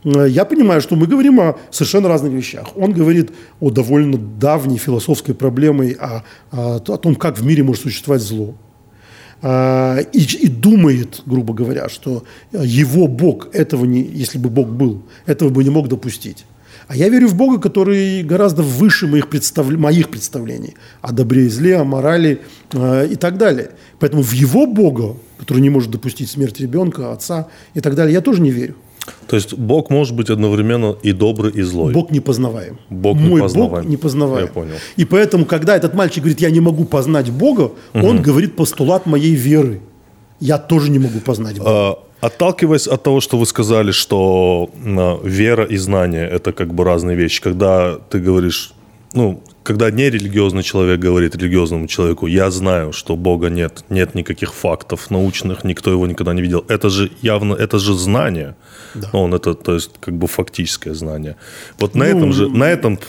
Э, я понимаю, что мы говорим о совершенно разных вещах. Он говорит о довольно давней философской проблеме, о, о, о том, как в мире может существовать зло. Э, и, и думает, грубо говоря, что его Бог этого не, если бы Бог был, этого бы не мог допустить. А я верю в Бога, который гораздо выше моих, представ... моих представлений о добре и зле, о морали э, и так далее. Поэтому в его Бога, который не может допустить смерть ребенка, отца и так далее, я тоже не верю. То есть Бог может быть одновременно и добрый, и злой. Бог не познаваем. Бог Мой не познаваем. Бог не познаваем. Я понял. И поэтому, когда этот мальчик говорит, я не могу познать Бога, угу. он говорит постулат моей веры. Я тоже не могу познать Бога. А, Отталкиваясь от того, что вы сказали, что вера и знание – это как бы разные вещи. Когда ты говоришь, ну, когда нерелигиозный человек говорит религиозному человеку, я знаю, что Бога нет, нет никаких фактов научных, никто его никогда не видел, это же явно, это же знание. Да. Ну, он это, то есть, как бы фактическое знание. Вот на ну, этом же, на этом...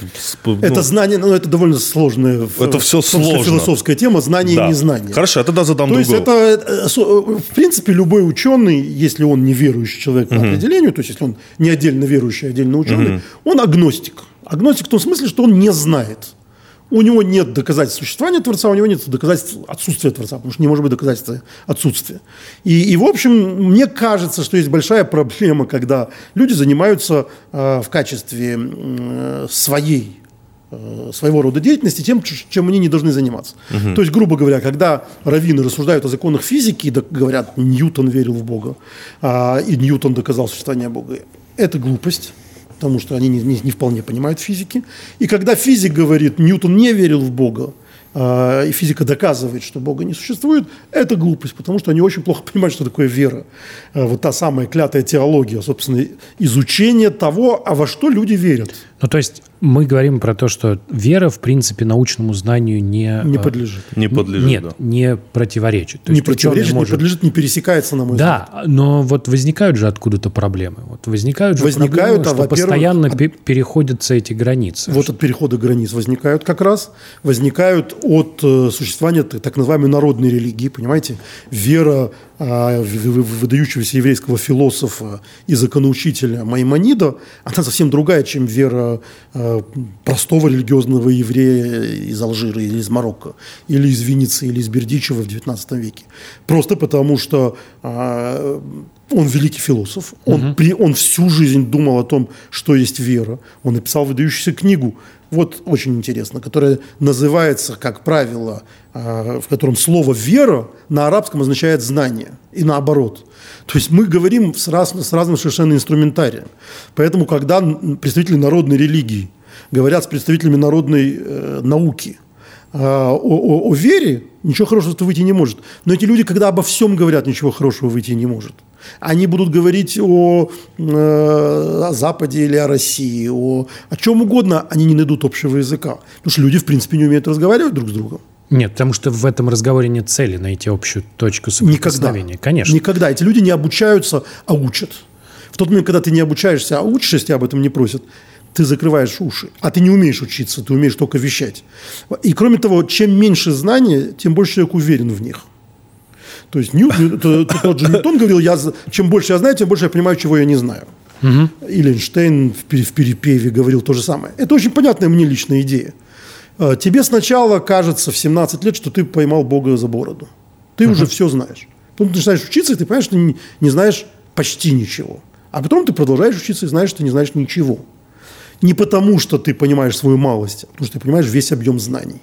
Ну, это знание, ну, это довольно сложная это все сложно. философская тема, знание да. и незнание. Хорошо, я тогда задам То другой. есть, это, э, э, в принципе, любой ученый, если он не верующий человек по угу. определению, то есть, если он не отдельно верующий, а отдельно ученый, угу. он агностик. Агностик в том смысле, что он не знает у него нет доказательств существования Творца, у него нет доказательств отсутствия Творца, потому что не может быть доказательства отсутствия. И, и в общем, мне кажется, что есть большая проблема, когда люди занимаются э, в качестве э, своей э, своего рода деятельности тем, чем они не должны заниматься. Угу. То есть, грубо говоря, когда раввины рассуждают о законах физики и говорят, Ньютон верил в Бога, а, и Ньютон доказал существование Бога, это глупость потому что они не, не, не вполне понимают физики. И когда физик говорит, Ньютон не верил в Бога, э, и физика доказывает, что Бога не существует, это глупость, потому что они очень плохо понимают, что такое вера. Э, вот та самая клятая теология, собственно, изучение того, а во что люди верят. Ну, то есть мы говорим про то, что вера, в принципе, научному знанию не... Не э, подлежит. Не подлежит, Нет, да. не противоречит. То не противоречит, может... не подлежит, не пересекается, на мой да, взгляд. Да, но вот возникают же откуда-то проблемы. Вот возникают же возникают, проблемы, а, что постоянно от... переходятся эти границы. Вот от перехода границ возникают как раз. Возникают от э, существования так называемой народной религии, понимаете? Вера а, выдающегося еврейского философа и законоучителя Маймонида, она совсем другая, чем вера а, простого религиозного еврея из Алжира или из Марокко, или из Венеции, или из Бердичева в XIX веке. Просто потому, что а, он великий философ, он, угу. при, он всю жизнь думал о том, что есть вера. Он написал выдающуюся книгу вот очень интересно, которая называется, как правило, а, в котором слово «вера» на арабском означает «знание» и наоборот. То есть мы говорим с, раз, с разным совершенно инструментарием. Поэтому, когда представители народной религии говорят с представителями народной э, науки э, о, о, о вере, Ничего хорошего выйти не может. Но эти люди, когда обо всем говорят, ничего хорошего выйти не может. Они будут говорить о, э, о Западе или о России, о, о чем угодно, они не найдут общего языка. Потому что люди, в принципе, не умеют разговаривать друг с другом. Нет, потому что в этом разговоре нет цели найти общую точку Никогда. соприкосновения. Конечно. Никогда. Эти люди не обучаются, а учат. В тот момент, когда ты не обучаешься, а учишься, тебя об этом не просят, ты закрываешь уши. А ты не умеешь учиться, ты умеешь только вещать. И кроме того, чем меньше знаний, тем больше человек уверен в них. То есть Нью, т- т- тот же Ньютон говорил, я, чем больше я знаю, тем больше я понимаю, чего я не знаю. Или Эйнштейн в, в перепеве говорил то же самое. Это очень понятная мне личная идея. Э, Тебе сначала кажется в 17 лет, что ты поймал Бога за бороду. Ты уже все знаешь. Потом ты начинаешь учиться, и ты понимаешь, что не, не знаешь почти ничего. А потом ты продолжаешь учиться и знаешь, что ты не знаешь ничего. Не потому, что ты понимаешь свою малость, а потому что ты понимаешь весь объем знаний.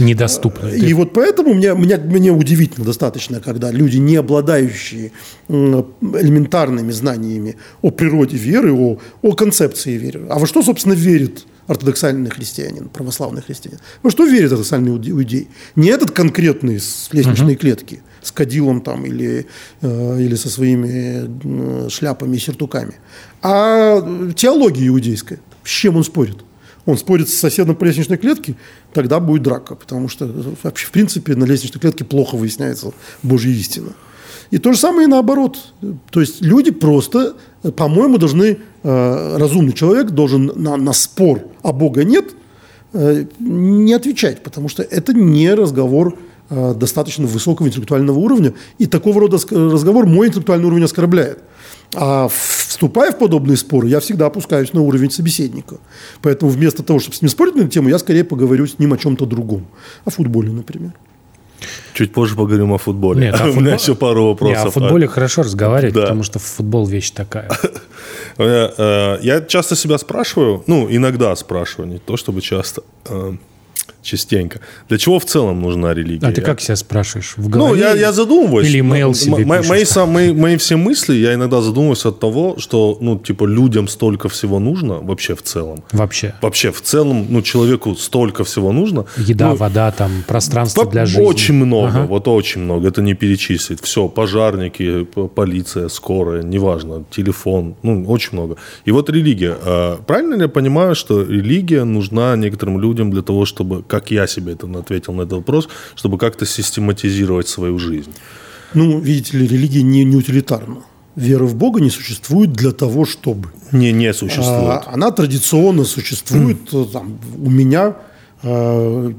Недоступно. И вот поэтому мне, мне, мне удивительно достаточно, когда люди, не обладающие элементарными знаниями о природе веры, о, о концепции веры. А во что, собственно, верит ортодоксальный христианин, православный христианин? Во что верит ортодоксальный иуде- иудей? Не этот конкретный с лестничной клетки, с кадилом там или, э, или со своими э, шляпами и сюртуками, а теология иудейская. С чем он спорит? Он спорит с соседом по лестничной клетке, тогда будет драка, потому что вообще, в принципе, на лестничной клетке плохо выясняется Божья истина. И то же самое и наоборот. То есть люди просто, по-моему, должны, э, разумный человек должен на, на спор «а Бога нет» э, не отвечать, потому что это не разговор э, достаточно высокого интеллектуального уровня, и такого рода разговор мой интеллектуальный уровень оскорбляет. А вступая в подобные споры, я всегда опускаюсь на уровень собеседника. Поэтому вместо того, чтобы с ним спорить на эту тему, я скорее поговорю с ним о чем-то другом. О футболе, например. Чуть позже поговорим о футболе. Нет, а У меня футбол- еще пару вопросов. о футболе хорошо разговаривать, Да. потому что футбол вещь такая. Э, Я часто себя спрашиваю, ну, иногда спрашиваю, не то чтобы часто, э, частенько. Для чего в целом нужна религия? А ты как себя спрашиваешь? В Ну, голове я, я задумываюсь. Или имейл М- себе мои, мои, мои, мои все мысли, я иногда задумываюсь от того, что, ну, типа, людям столько всего нужно вообще в целом. Вообще. Вообще, в целом, ну, человеку столько всего нужно. Еда, Ну, вода, там, пространство По- для жизни. Очень много, Ага. вот очень много. Это не перечислить. Все, пожарники, полиция, скорая, неважно, телефон, ну, очень много. И вот религия. А, Правильно ли я понимаю, что религия нужна некоторым людям для того, чтобы, как я себе это ответил на этот вопрос, чтобы как-то систематизировать свою жизнь? Ну, видите ли, религия не, не утилитарна. Вера в Бога не существует для того, чтобы. Не, не существует. А, она традиционно существует э, там, у меня э,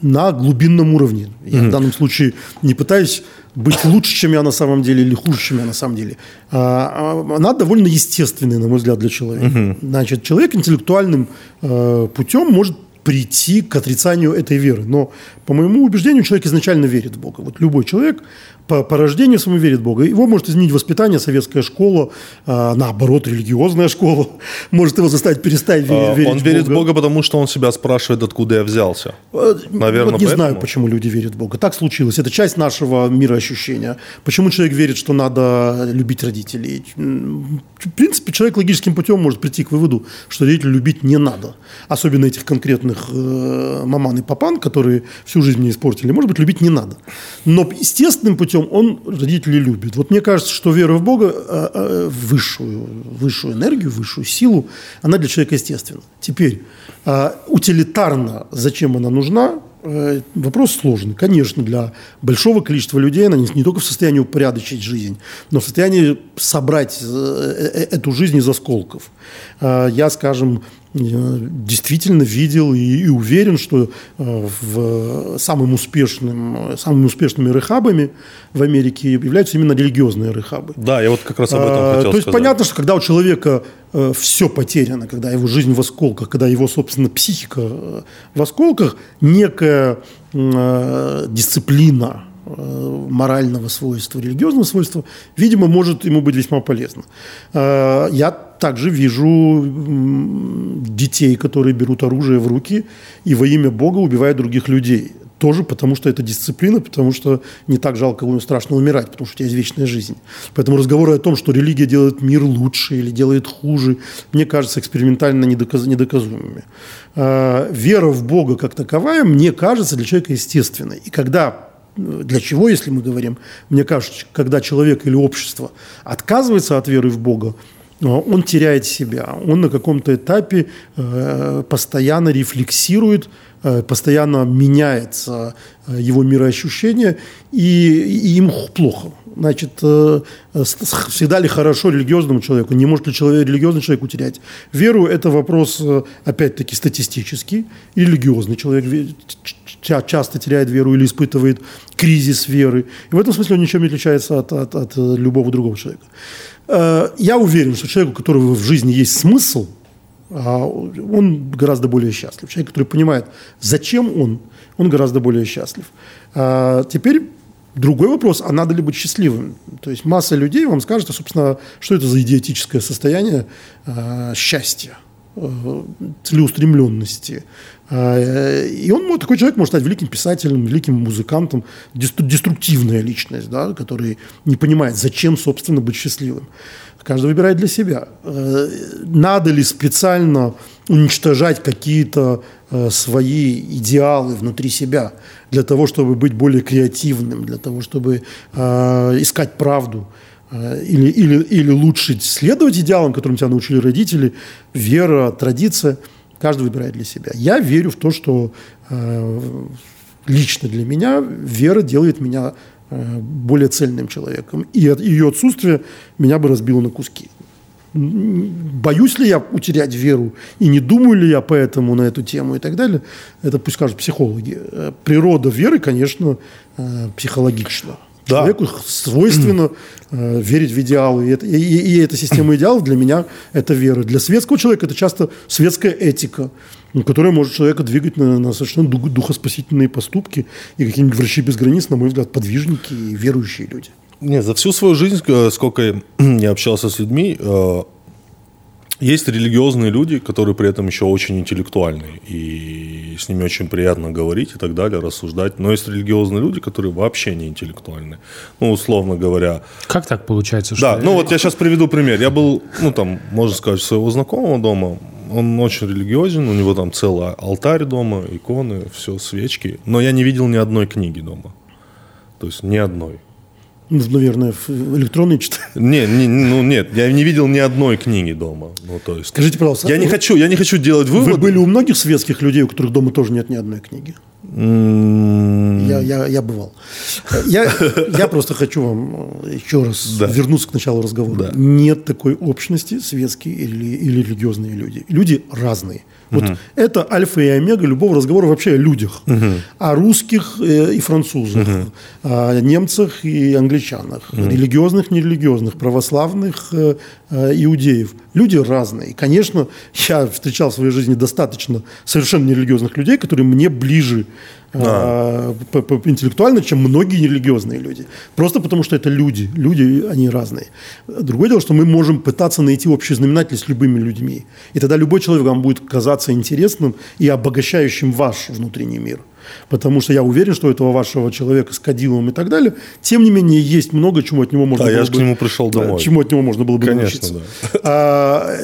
на глубинном уровне. Я в данном случае не пытаюсь быть лучше, чем я на самом деле, или хуже, чем я на самом деле. А, а, она довольно естественная, на мой взгляд, для человека. Значит, человек интеллектуальным э, путем может прийти к отрицанию этой веры. Но, по моему убеждению, человек изначально верит в Бога. Вот любой человек по, по рождению своему верит в Бога. Его может изменить воспитание, советская школа, а, наоборот, религиозная школа. Может его заставить перестать ве- А, верить Он в верит в Бога. Бога, потому что он себя спрашивает, откуда я взялся. Э, Наверное, вот не знаю, поэтому? почему люди верят в Бога. Так случилось. Это часть нашего мироощущения. Почему человек верит, что надо любить родителей? В принципе, человек логическим путем может прийти к выводу, что родителей любить не надо. Особенно этих конкретных э, маман и папан, которые всю жизнь мне испортили. Может быть, любить не надо. Но естественным путем он родителей любит. Вот мне кажется, что вера в Бога, э, э, высшую, высшую энергию, высшую силу, она для человека естественна. Теперь, э, утилитарно, зачем она нужна, Э, Вопрос сложный. Конечно, для большого количества людей она не, не только в состоянии упорядочить жизнь, но в состоянии собрать эту жизнь из осколков. Я, скажем, э, действительно видел и, и уверен, что э, в самым успешным, самыми успешными рехабами в Америке являются именно религиозные рехабы. Да, я вот как раз об этом А, хотел То есть сказать. понятно, что когда у человека все потеряно, когда его жизнь в осколках, когда его, собственно, психика э, в осколках, некая э, дисциплина э, морального свойства, религиозного свойства, видимо, может ему быть весьма полезна. Э, Я также вижу детей, которые берут оружие в руки и во имя Бога убивают других людей. Тоже потому, что это дисциплина, потому что не так жалко, страшно умирать, потому что у тебя есть вечная жизнь. Поэтому разговоры о том, что религия делает мир лучше или делает хуже, мне кажется экспериментально недоказ- недоказуемыми. Э, Вера в Бога как таковая, мне кажется, для человека естественной. И когда Для чего, если мы говорим? Мне кажется, когда человек или общество отказывается от веры в Бога, он теряет себя. Он на каком-то этапе э, постоянно рефлексирует, э, постоянно меняется э, его мироощущение, и, и им плохо. Значит, всегда ли хорошо религиозному человеку? Не может ли человек, религиозный человек утерять веру? Это вопрос, опять-таки, статистический. Религиозный человек часто теряет веру или испытывает кризис веры. И в этом смысле он ничем не отличается от, от, от любого другого человека. Э, я уверен, что человек, у которого в жизни есть смысл, а, он гораздо более счастлив. Человек, который понимает, зачем он, он гораздо более счастлив. А, теперь другой вопрос, а надо ли быть счастливым? То есть масса людей вам скажет, собственно, что это за идиотическое состояние а, счастья, целеустремленности, а, и он, такой человек может стать великим писателем, великим музыкантом, деструктивная личность, да, который не понимает, зачем, собственно, быть счастливым. Каждый выбирает для себя. Э, надо ли специально уничтожать какие-то э, свои идеалы внутри себя для того, чтобы быть более креативным, для того, чтобы э, искать правду или, или, или лучше следовать идеалам, которым тебя научили родители, вера, традиция – Каждый выбирает для себя. Я верю в то, что лично для меня вера делает меня более цельным человеком. И ее отсутствие меня бы разбило на куски. Боюсь ли я утерять веру и не думаю ли я поэтому на эту тему и так далее, это пусть скажут психологи. Э, природа веры, конечно, э, психологична. Да. Человеку свойственно э, верить в идеалы. И, это, и, и эта система идеалов для меня – это вера. Для светского человека это часто светская этика, которая может человека двигать на, на совершенно духоспасительные поступки. И какие-нибудь врачи без границ, на мой взгляд, подвижники и верующие люди. Не, за всю свою жизнь, сколько я общался с людьми, э, есть религиозные люди, которые при этом еще очень интеллектуальные, и с ними очень приятно говорить и так далее, рассуждать. Но есть религиозные люди, которые вообще не интеллектуальные. Ну, условно говоря. Как так получается? Что да, ну вот я сейчас приведу пример. Я был, ну там, можно сказать, своего знакомого дома. Он очень религиозен, у него там целый алтарь дома, иконы, все, свечки. Но я не видел ни одной книги дома. То есть ни одной. Ну, наверное, электронные читаю. Не, не, ну нет, я не видел ни одной книги дома. Ну, то есть, Скажите, пожалуйста. Я не, хочу, я не хочу делать выводы. Вы были у многих светских людей, у которых дома тоже нет ни одной книги? Я, я, я бывал. Я, я просто хочу вам э, еще раз да. вернуться к началу разговора. Да. Нет такой общности светские или, или религиозные люди. Люди разные. Вот угу. это альфа и омега любого разговора вообще о людях. Угу. О русских э, и французах, угу. о немцах и англичанах, угу. религиозных, нерелигиозных, православных, э, иудеев. Люди разные. И, конечно, я встречал в своей жизни достаточно совершенно нерелигиозных людей, которые мне ближе а. интеллектуально, чем многие нерелигиозные люди. Просто потому, что это люди. Люди, они разные. Другое дело, что мы можем пытаться найти общий знаменатель с любыми людьми. И тогда любой человек вам будет казаться интересным и обогащающим ваш внутренний мир. Потому что я уверен, что у этого вашего человека с кадилом и так далее, тем не менее, есть много, чему от него можно да, было я бы... к нему пришел домой. Чему от него можно было бы Конечно, научиться. Да. А,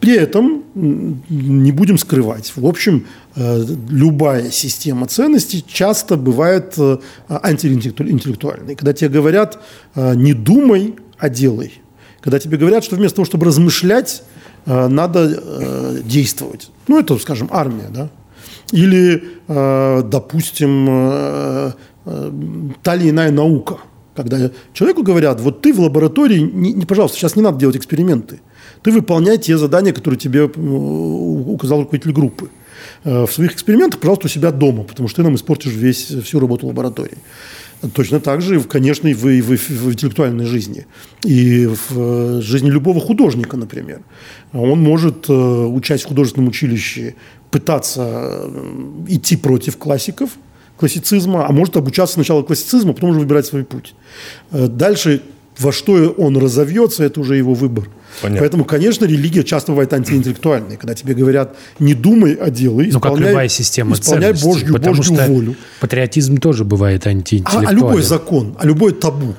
при этом не будем скрывать. В общем, любая система ценностей часто бывает э, антиинтеллектуальной. Когда тебе говорят э, «не думай, а делай». Когда тебе говорят, что вместо того, чтобы размышлять, надо действовать. Ну, это, скажем, армия, да? Или, допустим, та или иная наука. Когда человеку говорят, вот ты в лаборатории, не, не, пожалуйста, сейчас не надо делать эксперименты – ты выполняй те задания, которые тебе указал руководитель группы. Э, в своих экспериментах, пожалуйста, у себя дома, потому что ты нам испортишь весь, всю работу лаборатории. Точно так же, конечно, и в, и в, в интеллектуальной жизни. И в э, жизни любого художника, например. Он может, э, учась в художественном училище, пытаться идти против классиков, классицизма, а может обучаться сначала классицизму, а потом уже выбирать свой путь. Дальше во что он разовьется, это уже его выбор. Понятно. Поэтому, конечно, религия часто бывает антиинтеллектуальной, когда тебе говорят, не думай, а делай, исполняй, ну, как любая система исполняй Божью, потому Божью что волю. Патриотизм тоже бывает антиинтеллектуальным. А, а любой закон, а любой табу.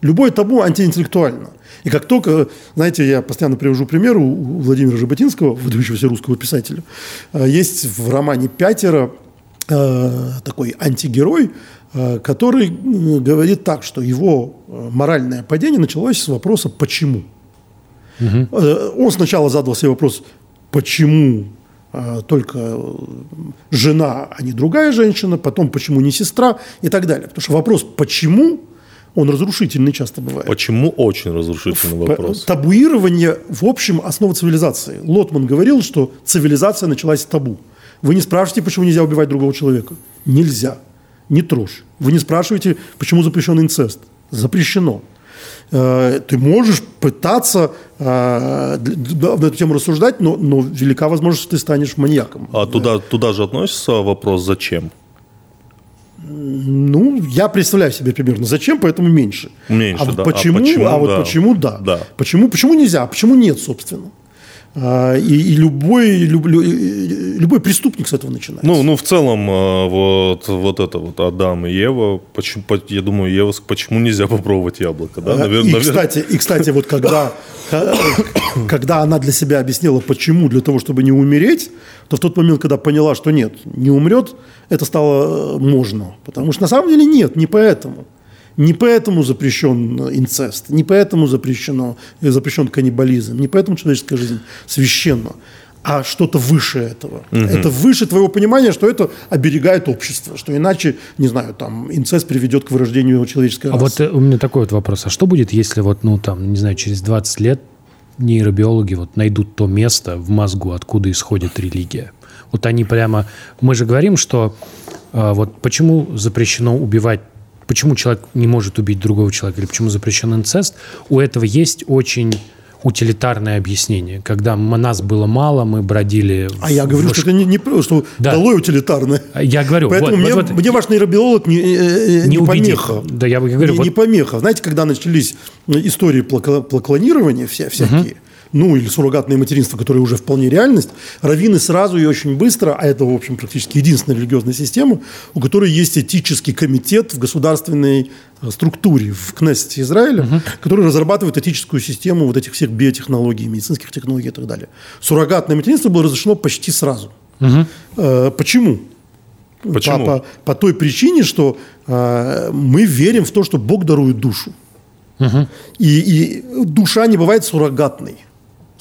Любой табу антиинтеллектуально. И как только, знаете, я постоянно привожу пример у Владимира Жаботинского, выдающегося русского писателя, э, есть в романе «Пятеро» э, такой антигерой, который м, говорит так, что его э, моральное падение началось с вопроса «почему?». Э, Он сначала задал себе вопрос «почему э, только э, жена, а не другая женщина?», потом «почему не сестра?» и так далее. Потому что вопрос «почему?» он разрушительный часто бывает. Почему очень разрушительный вопрос? Табуирование, в общем, основа цивилизации. Лотман говорил, что цивилизация началась с табу. Вы не спрашиваете, почему нельзя убивать другого человека. Нельзя. Не трожь. Вы не спрашиваете, почему запрещен инцест. Запрещено. Э, Ты можешь пытаться э, на эту тему рассуждать, но, но велика возможность, что ты станешь маньяком. А туда, туда же относится вопрос «зачем?» Ну, я представляю себе примерно зачем, поэтому меньше. Меньше, а вот да. А Почему, а, почему, вот да. почему да. Да. Почему, почему нельзя, а почему нет, собственно. А, И, и любой, люб- любой преступник с этого начинается. Ну, ну, в целом, э, вот, вот это вот Адам и Ева, почему, по- я думаю, Ева, почему нельзя попробовать яблоко, да? А, Навер- и, навер- кстати, и, кстати, вот когда, когда она для себя объяснила, почему, для того, чтобы не умереть, то в тот момент, когда поняла, что нет, не умрет, это стало э, можно. Потому что на самом деле нет, не поэтому. Не поэтому запрещен инцест, не поэтому запрещено, э, запрещен каннибализм, не поэтому человеческая жизнь священна, а что-то выше этого. Это выше твоего понимания, что это оберегает общество, что иначе, не знаю, там инцест приведет к вырождению человеческой А расы. вот э, у меня такой вот вопрос. А что будет, если вот, ну, там, не знаю, через 20 лет нейробиологи вот найдут то место в мозгу, откуда исходит религия? Вот они прямо... Мы же говорим, что э, вот почему запрещено убивать почему человек не может убить другого человека или почему запрещен инцест, у этого есть очень утилитарное объяснение. Когда нас было мало, мы бродили... А я говорю, в что это не, не что Да. долой утилитарное. Я говорю, Поэтому вот, мне, вот, мне ваш нейробиолог не, э, э, Не не убедит. помеха. Да, я говорю, не, вот- не помеха. Знаете, когда начались э, истории плаклонирования вся, всякие, ну или суррогатное материнство, которое уже вполне реальность, раввины сразу и очень быстро, а это, в общем, практически единственная религиозная система, у которой есть этический комитет в государственной э, структуре в Кнессете Израиля, который разрабатывает этическую систему вот этих всех биотехнологий, медицинских технологий и так далее. Суррогатное материнство было разрешено почти сразу. Э, Почему? Почему? По, по- по той причине, что э, мы верим в то, что Бог дарует душу. И, и душа не бывает суррогатной.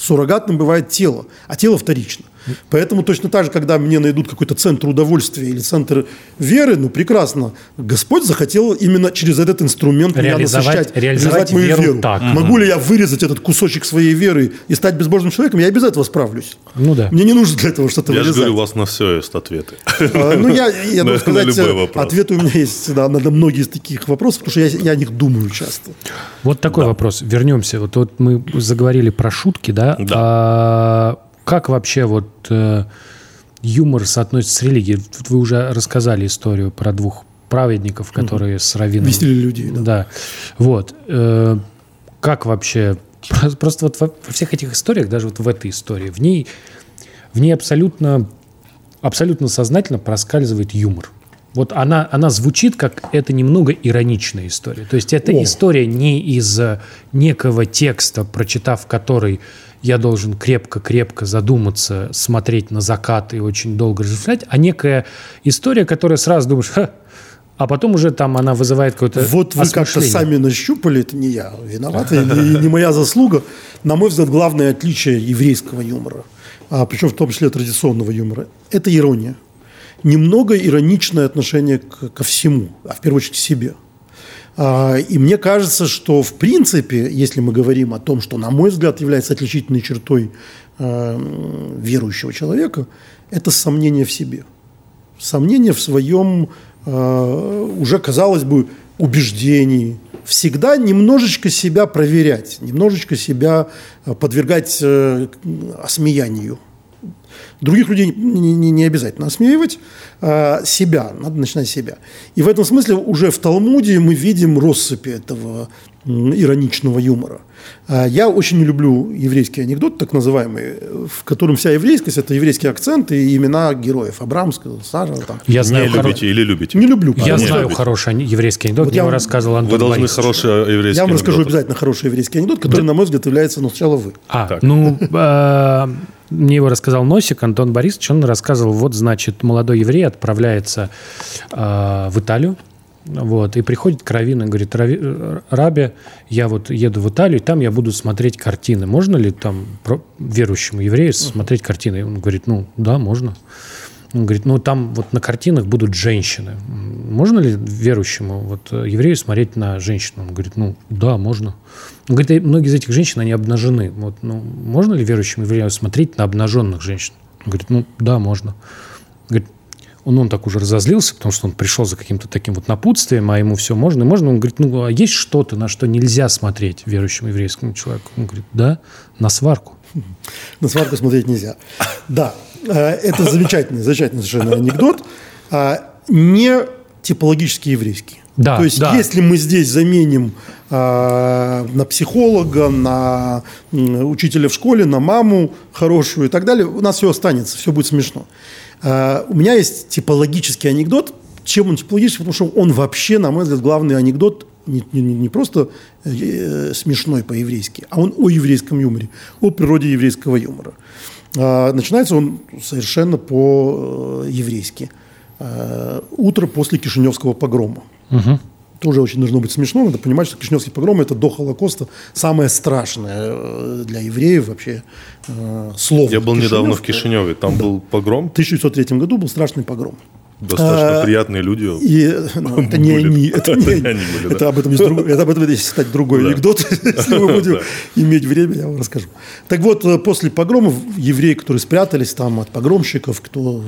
Суррогатным бывает тело, а тело вторично. Поэтому точно так же, когда мне найдут какой-то центр удовольствия или центр веры, ну прекрасно. Господь захотел именно через этот инструмент меня Реализовать- насыщать, реализовать мою веру веру. так. Могу ли я вырезать этот кусочек своей веры и стать безбожным человеком? Я и без этого справлюсь. Ну да. Мне не нужно для этого что-то Я же вырезать. говорю, у вас на все есть ответы. А, Ну, я, я должен сказать, э, ответы у меня есть всегда на, многие из таких вопросов, потому что я, я о них думаю часто. Вот такой вопрос. Вернемся. Вот, вот мы заговорили про шутки, да? Да. А как вообще вот э, юмор соотносится с религией? Тут вы уже рассказали историю про двух праведников, которые с раввином... Веселили людей, да. Да. Вот. Э, как вообще... Про- Просто вот во, во всех этих историях, даже вот в этой истории, в ней, в ней абсолютно, абсолютно сознательно проскальзывает юмор. Вот она, она звучит как это немного ироничная история. То есть это О. история не из э, некого текста, прочитав который я должен крепко-крепко задуматься, смотреть на закат и очень долго размышлять, а некая история, которая сразу думаешь, «Ха», а потом уже там она вызывает какое-то Вот вы как-то сами нащупали, это не я виноват, и не, не моя заслуга. На мой взгляд, главное отличие еврейского юмора, а причем в том числе традиционного юмора, это ирония. Немного ироничное отношение к- ко всему, а в первую очередь к себе. А, И мне кажется, что в принципе, если мы говорим о том, что, на мой взгляд, является отличительной чертой м, верующего человека, это сомнение в себе. Сомнение в своем э, уже, казалось бы, убеждении. Всегда немножечко себя проверять, немножечко себя подвергать э, осмеянию. Других людей не, не- не обязательно осмеивать, а себя, надо начинать с себя. И в этом смысле уже в Талмуде мы видим россыпи этого ироничного юмора. А Я очень не люблю еврейский анекдот, так называемый, в котором вся еврейскость – это еврейский акцент и имена героев. Абрам, Сара. Там. Я Не знаю, хоро- любите или любите? Не люблю. я правда. знаю любите. хороший еврейский анекдот, Вот я вам- рассказывал Антон Вы должны Борисович. хороший еврейский Я вам расскажу анекдот. обязательно хороший еврейский анекдот, который, на мой взгляд, является, ну, сначала вы. А, Так. ну, э, мне его рассказал Носик, Антон Борисович. Он рассказывал, вот, значит, молодой еврей отправляется э, в Италию Вот, и приходит к Равину и говорит, «Рави- Раби, я вот еду в Италию, там я буду смотреть картины. Можно ли там верующему еврею смотреть картины? И он говорит, ну, да, можно. Он говорит, ну, там вот на картинах будут женщины. Можно ли верующему вот еврею смотреть на женщину? Он говорит, ну, да, можно. Он говорит, «И многие из этих женщин, они обнажены. Вот, ну, можно ли верующему еврею смотреть на обнаженных женщин? Говорит, ну, да, можно. Говорит, он, он так уже разозлился, потому что он пришел за каким-то таким вот напутствием, а ему все можно и можно. Он говорит, ну, а есть что-то, на что нельзя смотреть верующему еврейскому человеку? Он говорит, да, на сварку. На сварку смотреть нельзя. Да, э, это замечательный, замечательный совершенно анекдот. А, Не типологически еврейский. Да, То есть, да. если мы здесь заменим а, на психолога, на м, учителя в школе, на маму хорошую и так далее, у нас все останется, все будет смешно. А, У меня есть типологический анекдот. Чем он типологический? Потому что он вообще, на мой взгляд, главный анекдот не, не- не просто э, смешной по-еврейски, а он о еврейском юморе, о природе еврейского юмора. А, Начинается он совершенно по-еврейски. А, Утро после Кишиневского погрома. Тоже очень должно быть смешно. Надо понимать, что Кишиневский погром – это до Холокоста самое страшное э, для евреев вообще э, слово. Я был недавно в Кишинев. Кишиневе, там был погром, В 1903 году был страшный погром. Достаточно А, приятные люди. И, ну, это не они, это не они. были, да. Это об этом есть друг- это об этом есть, кстати, другой Да. анекдот. Если мы будем Да. иметь время, я вам расскажу. Так вот, э, после погромов евреи, которые спрятались там от погромщиков, кто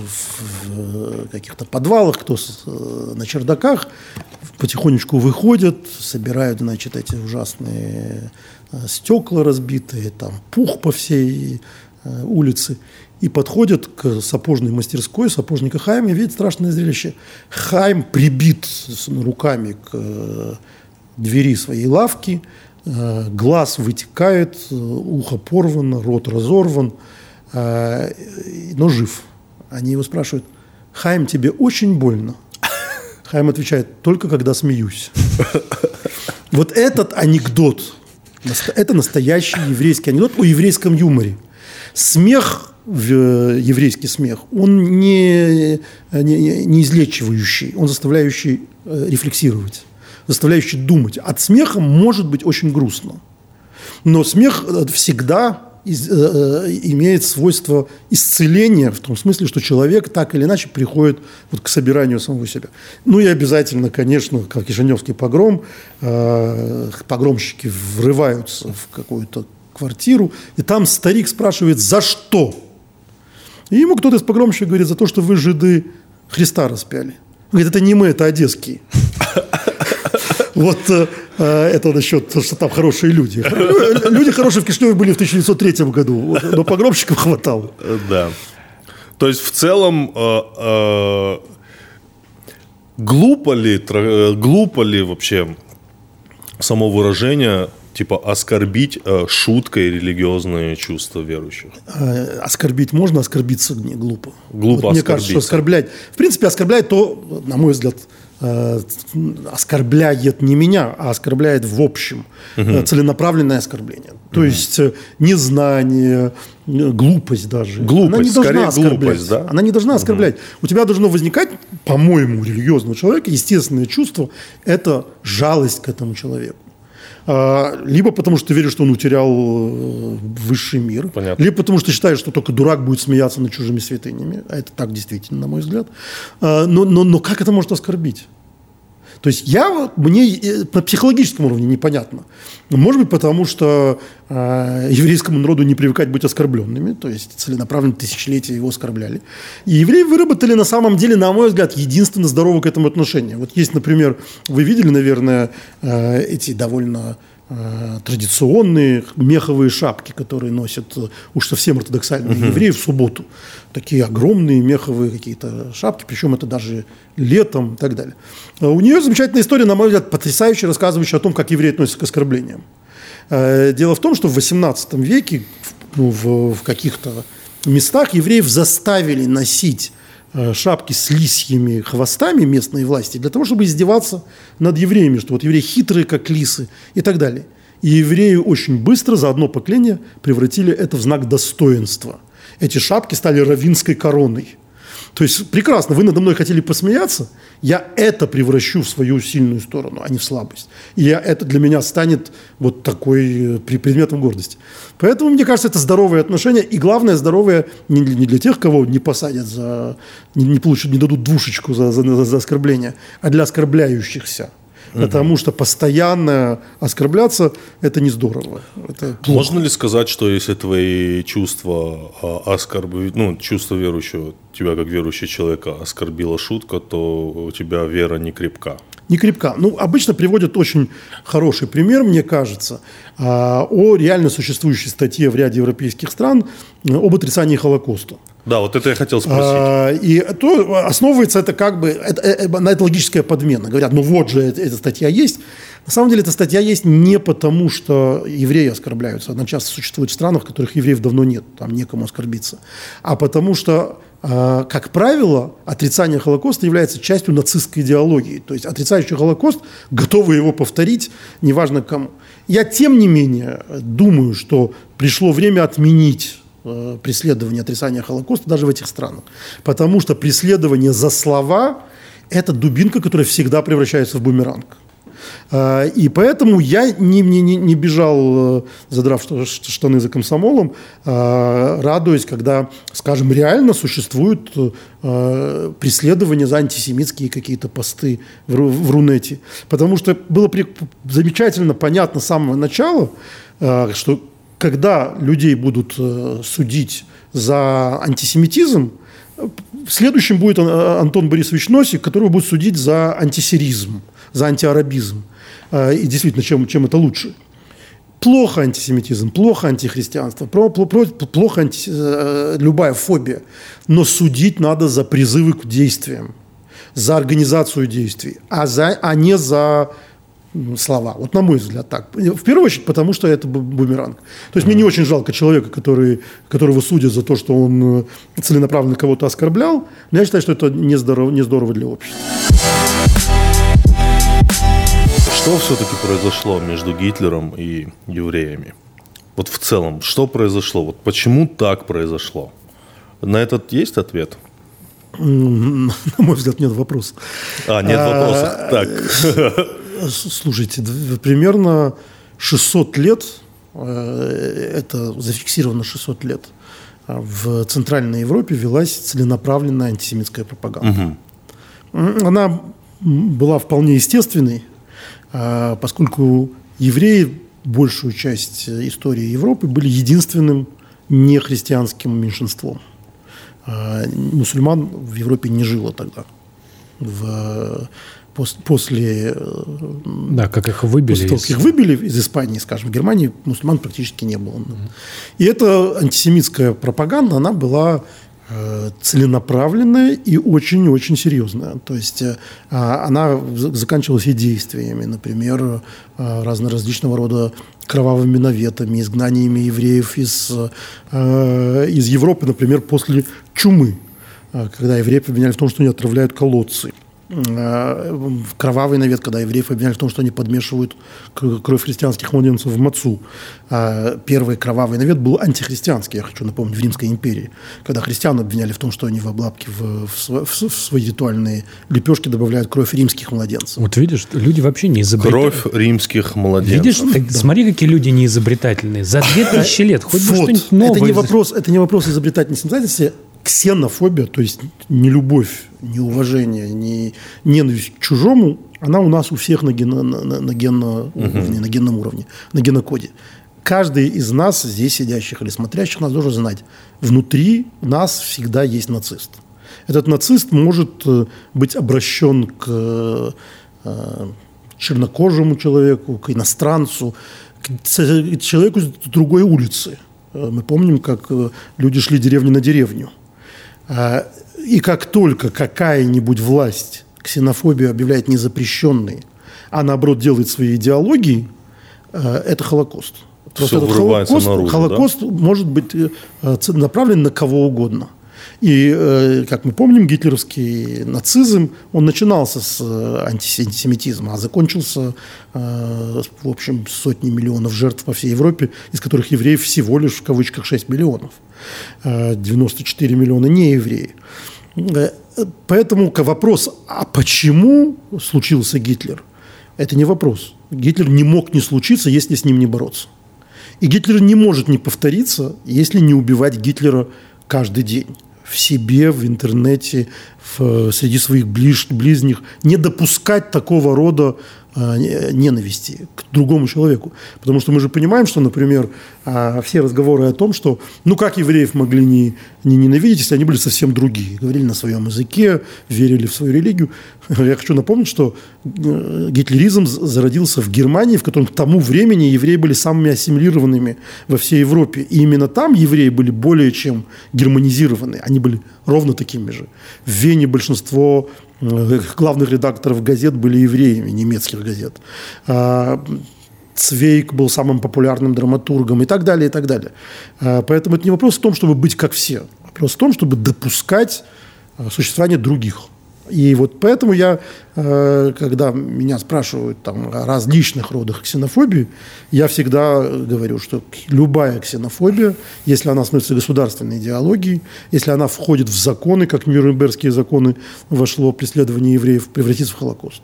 в каких-то подвалах, кто э, на чердаках, потихонечку выходят, собирают, значит, эти ужасные э, стекла разбитые, там пух по всей улице, и подходят к сапожной мастерской сапожника Хайма и видят страшное зрелище. Хайм прибит руками к э, двери своей лавки, э, глаз вытекает, э, ухо порвано, рот разорван, но жив. Они его спрашивают, Хайм, тебе очень больно? Хайм отвечает, только когда смеюсь. Вот этот анекдот, это настоящий еврейский анекдот о еврейском юморе. Смех, в, э, еврейский смех, он не, не, не излечивающий, он заставляющий э, рефлексировать, заставляющий думать. От смеха может быть очень грустно. Но смех э, всегда из- э, э, имеет свойство исцеления, в том смысле, что человек так или иначе приходит вот к собиранию самого себя. Ну и обязательно, конечно, как Кишиневский погром, э, погромщики врываются в какую-то квартиру, и там старик спрашивает, за что? И ему кто-то из погромщиков говорит, за то, что вы, жиды, Христа распяли. Он говорит, это не мы, это одесские. Вот э, э, это насчет что там хорошие люди. Лю- Люди хорошие в Кишиневе были в 1903 году, но погромщиков хватало. Да. То есть в целом э, глупо ли, глупо ли вообще само выражение типа оскорбить э, шуткой религиозные чувства верующих? Э, Оскорбить можно, оскорбиться не глупо. Глупо Мне кажется, что оскорблять... В принципе, оскорбляет то, на мой взгляд, э, оскорбляет не меня, а оскорбляет в общем. Э, Целенаправленное оскорбление. То есть э, незнание, э, глупость даже. Глупость, Она не должна оскорблять. глупость, да? Она не должна оскорблять. У тебя должно возникать, по-моему, у религиозного человека естественное чувство – это жалость к этому человеку. А, Либо потому, что ты веришь, что он утерял э, высший мир. Понятно. Либо потому, что считаешь, что только дурак будет смеяться над чужими святынями. А это так действительно, на мой взгляд. А, Но, но, но как это может оскорбить? То есть я, мне э, на психологическом уровне непонятно. Может быть, потому что э, еврейскому народу не привыкать быть оскорбленными, то есть целенаправленно тысячелетия его оскорбляли. И евреи выработали на самом деле, на мой взгляд, единственно здоровое к этому отношение. Вот есть, например, вы видели, наверное, э, эти довольно традиционные меховые шапки, которые носят э, уж совсем ортодоксальные евреи в субботу. Такие огромные меховые какие-то шапки, причем это даже летом и так далее. А У нее замечательная история, на мой взгляд, потрясающая, рассказывающая о том, как евреи относятся к оскорблениям. Э, Дело в том, что в XVIII веке в- ну, в, в каких-то местах евреев заставили носить э, шапки с лисьими хвостами местной власти для того, чтобы издеваться над евреями, что вот евреи хитрые, как лисы и так далее. И евреи очень быстро за одно поколение превратили это в знак достоинства. Эти шапки стали равинской короной. То есть прекрасно, вы надо мной хотели посмеяться, я это превращу в свою сильную сторону, а не в слабость. И я, это для меня станет вот такой э, предметом гордости. Поэтому, мне кажется, это здоровые отношения. И главное, здоровые не, не для тех, кого не посадят за... не, не, получат, не дадут двушечку за, за, за оскорбление, а для оскорбляющихся. Потому что постоянно оскорбляться – это не здорово. Это плохо. Можно ли сказать, что если твои чувства а, оскорб... ну, чувства верующего, тебя как верующего человека оскорбила шутка, то у тебя вера не крепка? Не крепка. Ну, обычно приводят очень хороший пример, мне кажется, а, о реально существующей статье в ряде европейских стран об отрицании Холокоста. Да, вот это я хотел спросить. А, и то основывается это как бы это, это, на это логическая подмена. Говорят, ну вот же эта, эта статья есть. На самом деле эта статья есть не потому, что евреи оскорбляются. Она часто существует в странах, в которых евреев давно нет, там некому оскорбиться. А потому что, как правило, отрицание Холокоста является частью нацистской идеологии. То есть отрицающий Холокост готовы его повторить, неважно кому. Я, тем не менее, думаю, что пришло время отменить Э, преследование, отрицания Холокоста даже в этих странах. Потому что преследование за слова – это дубинка, которая всегда превращается в бумеранг. Э, и поэтому я не, не, не бежал, э, задрав штаны за комсомолом, радуясь, когда, скажем, реально существуют преследования за антисемитские какие-то посты в, в Рунете. Потому что было замечательно понятно с самого начала, что когда людей будут э, судить за антисемитизм, следующим будет Антон Борисович Носик, которого будут судить за антисиризм, за антиарабизм. Э, и действительно, чем, чем это лучше? Плохо антисемитизм, плохо антихристианство, плохо анти, э, любая фобия. Но судить надо за призывы к действиям, за организацию действий, а, за, а не за слова. Вот на мой взгляд так. В первую очередь, потому что это бумеранг. То есть мне не очень жалко человека, который, которого судят за то, что он э, целенаправленно кого-то оскорблял. Но я считаю, что это не здорово, не здорово для общества. Что все-таки произошло между Гитлером и евреями? Вот в целом, что произошло? Вот почему так произошло? На этот есть ответ? На мой взгляд, нет вопроса. А, нет вопросов. А, так. Слушайте, примерно 600 лет, э, это зафиксировано 600 лет, а в Центральной Европе велась целенаправленная антисемитская пропаганда. Угу. Она была вполне естественной, а, поскольку евреи большую часть истории Европы были единственным нехристианским меньшинством. А, мусульман в Европе не жило тогда. В после... Э, да, как их выбили. После того, как их выбили из Испании, скажем, в Германии мусульман практически не было. Mm-hmm. И эта антисемитская пропаганда, она была э, целенаправленная и очень-очень серьезная. То есть э, а, она заканчивалась и действиями, например, разноразличного рода кровавыми наветами, изгнаниями евреев из, из Европы, например, после чумы, когда евреи обвиняли в том, что они отравляют колодцы. Э, кровавый навет, когда евреев обвиняли в том, что они подмешивают кровь христианских младенцев в мацу. А первый кровавый навет был антихристианский, я хочу напомнить, в Римской империи, когда христиан обвиняли в том, что они в облапки в, в, в, в свои ритуальные лепешки добавляют кровь римских младенцев. Вот видишь, люди вообще не изобретательные. Кровь римских младенцев. Видишь, так, да. смотри, какие люди не изобретательные. За две тысячи лет хоть вот. бы что-нибудь новое. Это не вопрос, это не вопрос изобретательности, ксенофобия, то есть не любовь, не уважение, не ненависть к чужому, она у нас у всех на, ген, на, на, на, генно, угу. уровне, на генном уровне, на генокоде. Каждый из нас, здесь сидящих или смотрящих, нас должен знать, внутри нас всегда есть нацист. Этот нацист может э, быть обращен к э, чернокожему человеку, к иностранцу, к человеку с другой улицы. Э, мы помним, как люди шли деревню на деревню – и как только какая-нибудь власть ксенофобию объявляет незапрещенной, а наоборот делает свои идеологии, а, это Холокост. Все этот Холокост, наружу, Холокост да? может быть э, направлен на кого угодно. И, э, как мы помним, гитлеровский нацизм, он начинался с э, антисемитизма, а закончился, в общем, сотни миллионов жертв по всей Европе, из которых евреев всего лишь, в кавычках, 6 миллионов. 94 миллиона не евреи. Э, Поэтому вопрос, а почему случился Гитлер, это не вопрос. Гитлер не мог не случиться, если с ним не бороться. И Гитлер не может не повториться, если не убивать Гитлера каждый день в себе, в интернете, в, среди своих ближ, ближних, не допускать такого рода ненависти к другому человеку. Потому что мы же понимаем, что, например, э, все разговоры о том, что ну как евреев могли не, не ненавидеть, если они были совсем другие, говорили на своем языке, верили в свою религию. Я хочу напомнить, что э, гитлеризм зародился в Германии, в котором к тому времени евреи были самыми ассимилированными во всей Европе. И именно там евреи были более чем германизированы. Они были ровно такими же. В Вене большинство главных редакторов газет были евреями, немецких газет. А, Цвейк был самым популярным драматургом и так далее, и так далее. А, поэтому это не вопрос в том, чтобы быть как все. Вопрос в том, чтобы допускать э, существование других. И вот поэтому я, э, когда меня спрашивают там, о различных родах ксенофобии, я всегда говорю, что любая ксенофобия, если она становится государственной идеологией, если она входит в законы, как Нюрнбергские законы вошло преследование евреев, превратится в Холокост.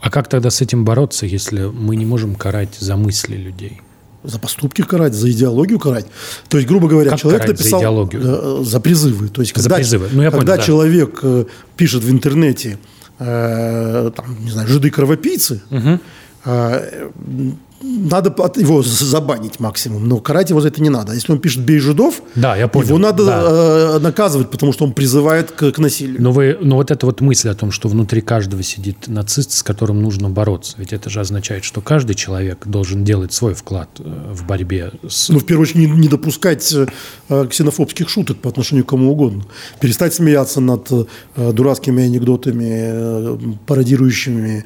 А как тогда с этим бороться, если мы не можем карать за мысли людей? За поступки карать, за идеологию карать. То есть, грубо говоря, как человек написал за, идеологию? Э, за призывы. То есть, за когда, призывы. Ну, я когда понял, да. человек э, пишет в интернете, э, там, не знаю, жиды кровопийцы, угу. э, надо его забанить максимум, но карать его за это не надо. Если он пишет «бей жидов», да, я понял. его надо да. э, наказывать, потому что он призывает к, к насилию. Но, вы, но вот эта вот мысль о том, что внутри каждого сидит нацист, с которым нужно бороться, ведь это же означает, что каждый человек должен делать свой вклад э, в борьбе с... Ну, в первую очередь, не, не допускать э, ксенофобских шуток по отношению к кому угодно. Перестать смеяться над дурацкими анекдотами, пародирующими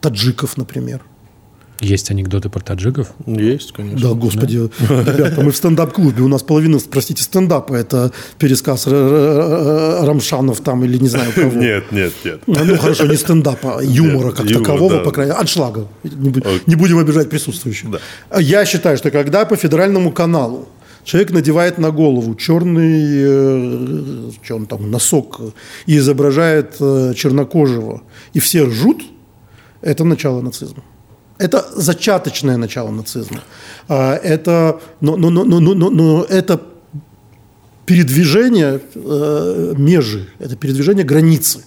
таджиков, например. Есть анекдоты про таджиков? Есть, конечно. Да, господи. Да? Ребята, мы в стендап-клубе. У нас половина, простите, стендапа. Это пересказ Рамшанов там или не знаю кого. Нет, нет, нет. Ну, хорошо, не стендапа, а юмора как юмор, такового, да. по крайней мере. Аншлага. Не, не будем обижать присутствующих. Да. Я считаю, что когда по федеральному каналу Человек надевает на голову черный э, что он там, носок и изображает э, чернокожего, и все ржут, это начало нацизма. Это зачаточное начало нацизма. А, это, но, но, но, но, но, но это передвижение э, межи, это передвижение границы.